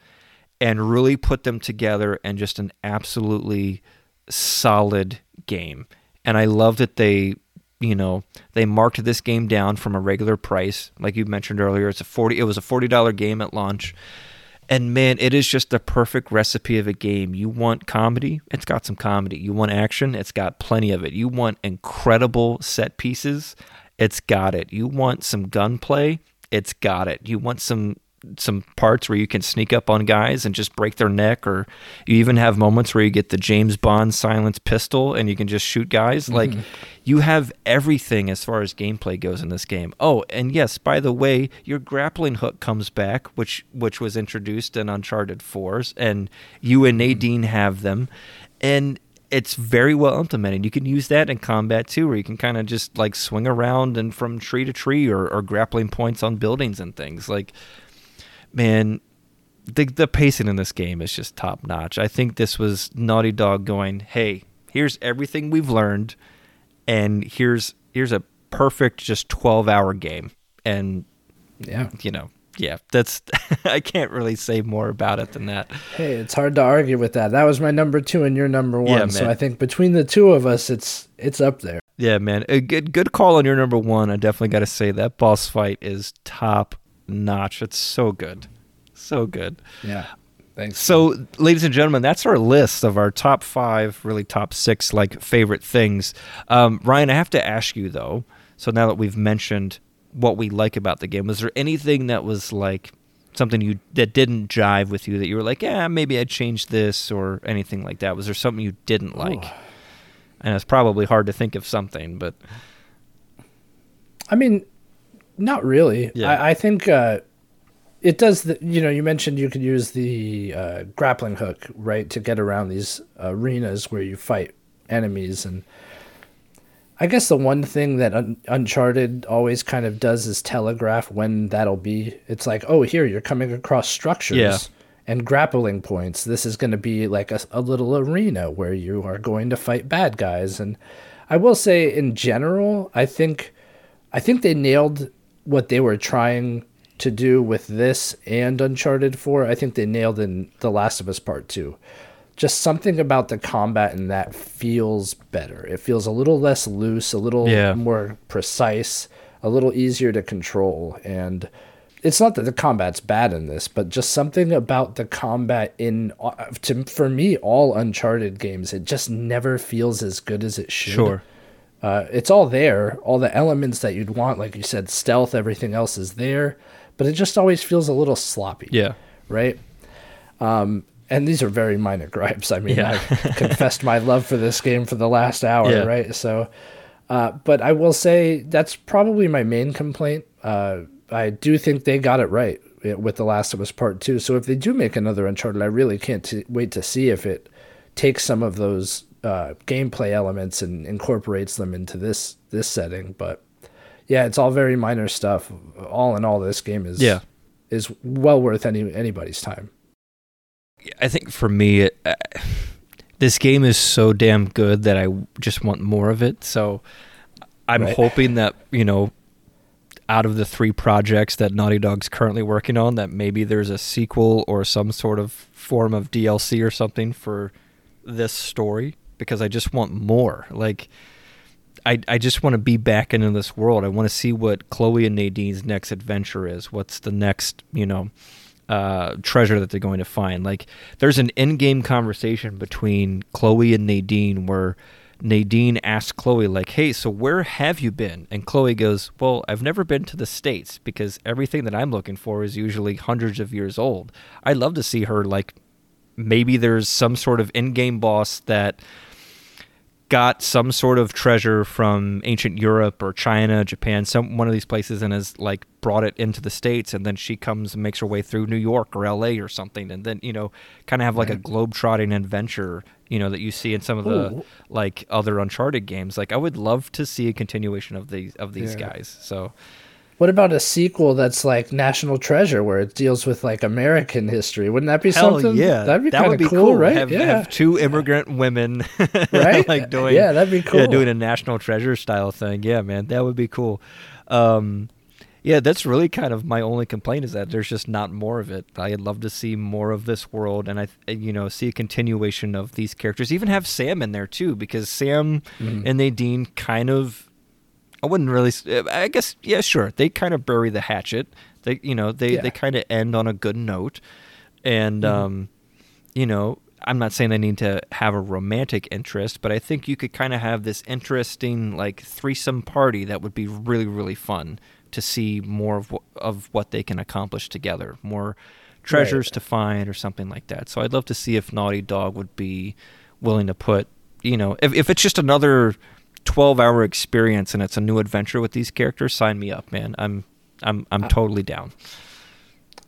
and really put them together in just an absolutely solid game. And I love that they, you know, they marked this game down from a regular price, like you mentioned earlier. It's a forty. It was a forty dollar game at launch, and man, it is just the perfect recipe of a game. You want comedy? It's got some comedy. You want action? It's got plenty of it. You want incredible set pieces? It's got it. You want some gunplay? It's got it. You want some some parts where you can sneak up on guys and just break their neck or you even have moments where you get the James Bond silence pistol and you can just shoot guys mm-hmm. like you have everything as far as gameplay goes in this game. Oh, and yes, by the way, your grappling hook comes back which which was introduced in Uncharted 4s and you and mm-hmm. Nadine have them and it's very well implemented. You can use that in combat too, where you can kind of just like swing around and from tree to tree or, or grappling points on buildings and things. Like, man, the the pacing in this game is just top notch. I think this was Naughty Dog going, "Hey, here's everything we've learned, and here's here's a perfect just 12 hour game." And Yeah. you know, yeah, that's (laughs) I can't really say more about it than that. Hey, it's hard to argue with that. That was my number two and your number one. Yeah, so. I think between the two of us, it's it's up there. Yeah, man, a good good call on your number one. I definitely got to say that boss fight is top notch. It's so good, so good. Yeah. Thanks. So, ladies and gentlemen, that's our list of our top five, really top six, like favorite things. Um, Ryan, I have to ask you though. So now that we've mentioned what we like about the game, was there anything that was like something you that didn't jive with you that you were like, yeah, maybe I'd change this or anything like that? Was there something you didn't like? And it's probably hard to think of something, but I mean, not really. Yeah. I, I think uh, it does. The, you know, you mentioned you could use the uh, grappling hook, right, to get around these arenas where you fight enemies. And I guess the one thing that Un- Uncharted always kind of does is telegraph when that'll be. It's like, oh, here you're coming across structures. Yeah. And grappling points. This is going to be like a, a little arena where you are going to fight bad guys. And I will say, in general, I think I think they nailed what they were trying to do with this and Uncharted 4. I think they nailed in The Last of Us Part 2. Just something about the combat in that feels better. It feels a little less loose, a little Yeah. more precise, a little easier to control. And it's not that the combat's bad in this, but just something about the combat in, uh, to, for me, all Uncharted games, it just never feels as good as it should. sure. Uh, it's all there, all the elements that you'd want, like you said, stealth, everything else is there, but it just always feels a little sloppy. Yeah. Right. Um, and these are very minor (laughs) gripes. I mean, Yeah. I've confessed my love for this game for the last hour, Yeah. right? So, uh, but I will say that's probably my main complaint. Uh, I do think they got it right with The Last of Us Part 2. So if they do make another Uncharted, I really can't t- wait to see if it takes some of those uh, gameplay elements and incorporates them into this this setting. But yeah, it's all very minor stuff. All in all, this game is Yeah. is well worth any anybody's time. I think for me, it, uh, this game is so damn good that I just want more of it. So I'm Right. hoping that you know, out of the three projects that Naughty Dog's currently working on, that maybe there's a sequel or some sort of form of DLC or something for this story because I just want more. Like. I, I just want to be back into this world. I want to see what Chloe and Nadine's next adventure is. What's the next, you know, uh, treasure that they're going to find. Like, there's an in-game conversation between Chloe and Nadine where Nadine asks Chloe, like, "Hey, so where have you been?" And Chloe goes, "Well, I've never been to the states because everything that I'm looking for is usually hundreds of years old. I'd love to see her like." Maybe there's some sort of in-game boss that got some sort of treasure from ancient Europe or China, Japan, some one of these places, and has like brought it into the states, and then she comes and makes her way through New York or L.A. or something, and then you know, kind of have like a globe-trotting adventure, you know, that you see in some of the Ooh. like other Uncharted games. Like, I would love to see a continuation of these of these Yeah. guys. So What about a sequel that's like National Treasure, where it deals with like American history? Wouldn't that be hell something? yeah, that'd be that would be cool, right? Have, yeah, have two immigrant women, (laughs) Right? like doing Yeah, that'd be cool. Yeah, cool. doing a national treasure style thing. Yeah, man, that would be cool. Um, yeah, that's really kind of my only complaint is that there's just not more of it. I'd love to see more of this world, and I, you know, see a continuation of these characters. Even have Sam in there too, because Sam Mm-hmm. and Nadine kind of I wouldn't really. I guess yeah, sure. They kind of bury the hatchet. They you know they Yeah. they kind of end on a good note, and Mm-hmm. um, you know I'm not saying they need to have a romantic interest, but I think you could kind of have this interesting like threesome party that would be really really fun to see more of wh- of what they can accomplish together. More treasures Right. to find or something like that. So I'd love to see if Naughty Dog would be willing to put, you know, if if it's just another 12 hour experience and it's a new adventure with these characters, sign me up, man. I'm I'm I'm totally down.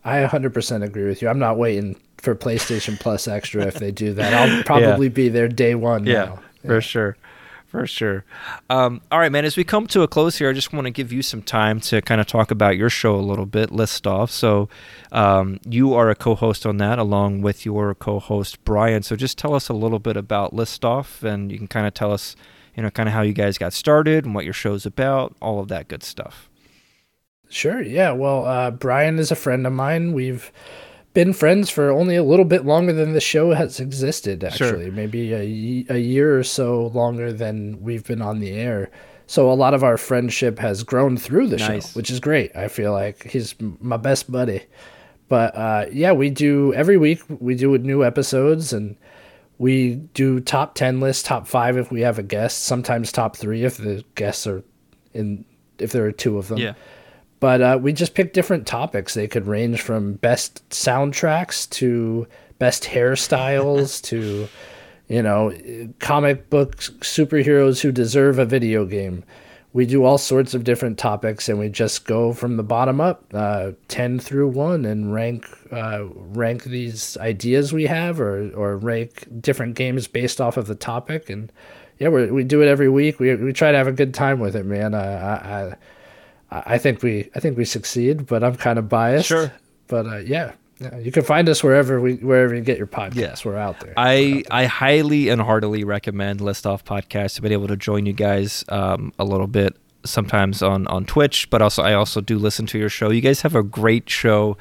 I 100% agree with you. I'm not waiting for PlayStation Plus Extra if they do that. (laughs) I'll probably be there day one. now. for sure. for sure. Um, all right, man. As we come to a close here, I just want to give you some time to kind of talk about your show a little bit, List Off. So, um, you are a co-host on that, along with your co-host Brian. So, just tell us a little bit about List Off, and you can kind of tell us, you know, kind of how you guys got started and what your show's about, all of that good stuff. Sure. Yeah. Well, uh, Brian is a friend of mine. We've been friends for only a little bit longer than the show has existed, actually. Sure. Maybe a, a year or so longer than we've been on the air. So a lot of our friendship has grown through the nice. show, which is great. I feel like he's my best buddy. But uh, yeah, we do every week, we do new episodes and we do top 10 lists, top five if we have a guest, sometimes top three if the guests are in, if there are two of them. Yeah. But uh, we just pick different topics. They could range from best soundtracks to best hairstyles (laughs) to, you know, comic book superheroes who deserve a video game. We do all sorts of different topics, and we just go from the bottom up, uh, ten through one, and rank uh, rank these ideas we have, or or rank different games based off of the topic. And yeah, we we do it every week. We we try to have a good time with it, man. I, I I think we I think we succeed, but I'm kind of biased. Sure. But uh, yeah, yeah, you can find us wherever we wherever you get your podcasts. Yeah. We're out there. I out there. I highly and heartily recommend List Off Podcast to be able to join you guys um, a little bit sometimes on on Twitch, but also I also do listen to your show. You guys have a great show.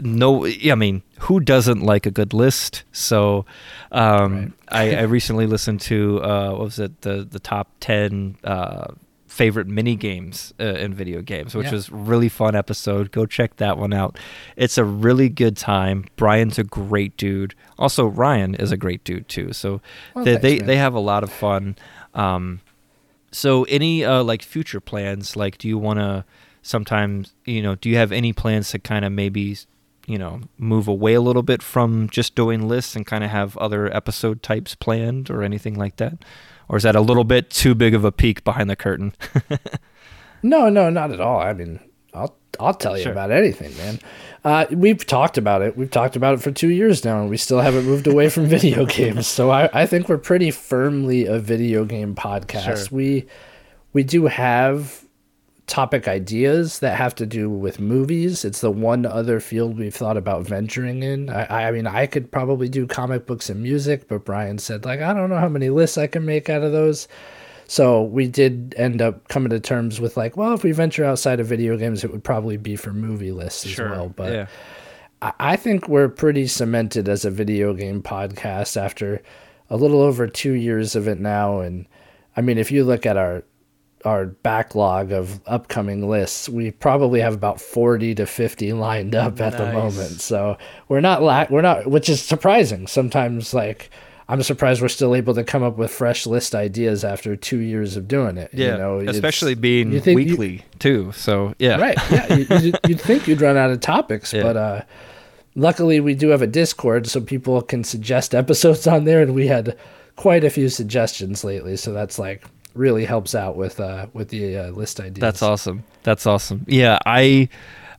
No, I mean, who doesn't like a good list? So, um, right. I, I recently listened to uh, what was it the the top ten. Uh, favorite mini games uh, in video games, which yeah. was really fun episode. Go check that one out. It's a really good time. Brian's a great dude. Also, Ryan is a great dude too. So well, they thanks, they, they, have a lot of fun. Um, so any uh, like future plans? Like, do you want to sometimes you know? Do you have any plans to kind of maybe you know move away a little bit from just doing lists and kind of have other episode types planned or anything like that? Or is that a little bit too big of a peek behind the curtain? (laughs) no, no, not at all. I mean, I'll I'll tell you sure. about anything, man. Uh, we've talked about it. We've talked about it for two years now, and we still haven't moved away from (laughs) video games. So I, I think we're pretty firmly a video game podcast. Sure. We we do have topic ideas that have to do with movies. It's the one other field we've thought about venturing in. I, I mean, I could probably do comic books and music, but Brian said, like, I don't know how many lists I can make out of those. So we did end up coming to terms with, like, well, if we venture outside of video games, it would probably be for movie lists as well. But yeah. I, I think we're pretty cemented as a video game podcast after a little over two years of it now. And I mean, if you look at our our backlog of upcoming lists, we probably have about 40 to 50 lined up at nice. the moment. So we're not la- we're not which is surprising. Sometimes like I'm surprised we're still able to come up with fresh list ideas after 2 years of doing it, yeah, you know, especially being weekly you, too. So, yeah. Right. Yeah, you, would think you'd run out of topics, yeah. but uh luckily we do have a Discord so people can suggest episodes on there and we had quite a few suggestions lately, so that's like really helps out with uh, with the uh, list ideas. That's awesome. That's awesome. Yeah, I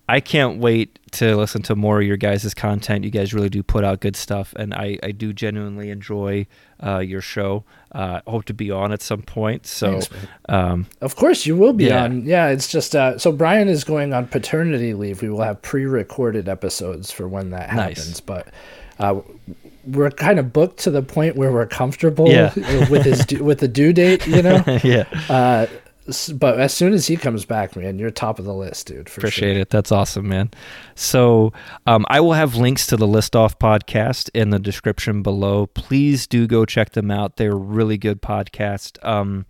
I can't wait to listen to more of your guys' content. You guys really do put out good stuff, and I, I do genuinely enjoy uh, your show. Uh, hope to be on at some point. So, Thanks, um, of course, you will be yeah. on. Yeah, it's just uh, so Brian is going on paternity leave. We will have pre-recorded episodes for when that happens, nice. but. Uh, we're kind of booked to the point where we're comfortable yeah. (laughs) with his with the due date, you know. (laughs) yeah. Uh, but as soon as he comes back, man, you're top of the list, dude. Appreciate sure. it. That's awesome, man. So um, I will have links to the List Off podcast in the description below. Please do go check them out. They're a really good podcast. Um,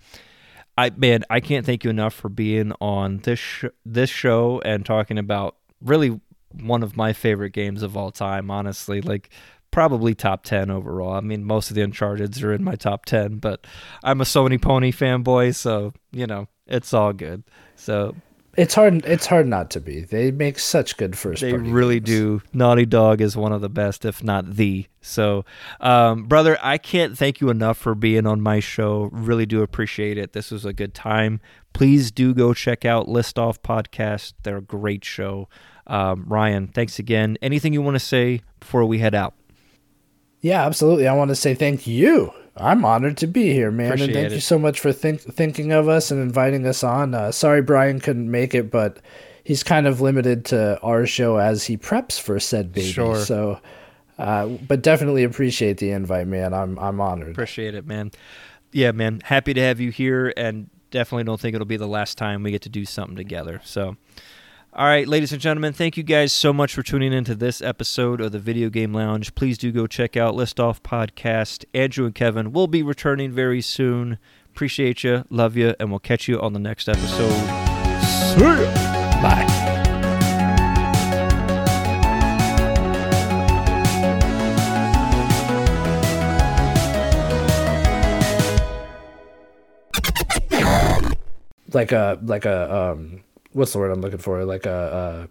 I man, I can't thank you enough for being on this sh- this show and talking about really one of my favorite games of all time. Honestly, like probably top 10 overall. I mean, most of the Uncharted's are in my top 10, but I'm a Sony Pony fanboy, so, you know, it's all good. So it's hard it's hard not to be. They make such good first They really games. do. Naughty Dog is one of the best if not the. So, um, brother, I can't thank you enough for being on my show. Really do appreciate it. This was a good time. Please do go check out List Off Podcast. They're a great show. Um, Ryan, thanks again. Anything you want to say before we head out? Yeah, absolutely. I want to say thank you I'm honored to be here, man, and Appreciate thank you so much for think- thinking of us and inviting us on. Uh, sorry, Brian couldn't make it, but he's kind of limited to our show as he preps for said baby. Sure. So, uh, but definitely appreciate the invite, man. I'm I'm honored. Appreciate it, man. Yeah, man. Happy to have you here, and definitely don't think it'll be the last time we get to do something together. So, all right, ladies and gentlemen, thank you guys so much for tuning into this episode of the Video Game Lounge. Please do go check out List Off Podcast. Andrew and Kevin will be returning very soon. Appreciate you, love you, and we'll catch you on the next episode. See ya. Bye. Like a like a um what's the word I'm looking for? Like a uh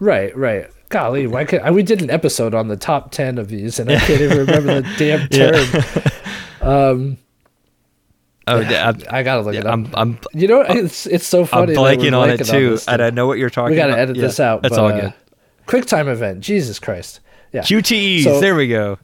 right, right. Golly, why could I, we did an episode on the top 10 of these and I can't even remember the (laughs) damn term. um, Oh, yeah, I got to look yeah, it up. I'm, I'm, you know, it's it's so funny. I'm blanking on it too, and I know what you're talking we got to about. edit Yeah, this out. That's but, all uh, good. Quick time event. Jesus Christ. Yeah. QTEs. So- there we go.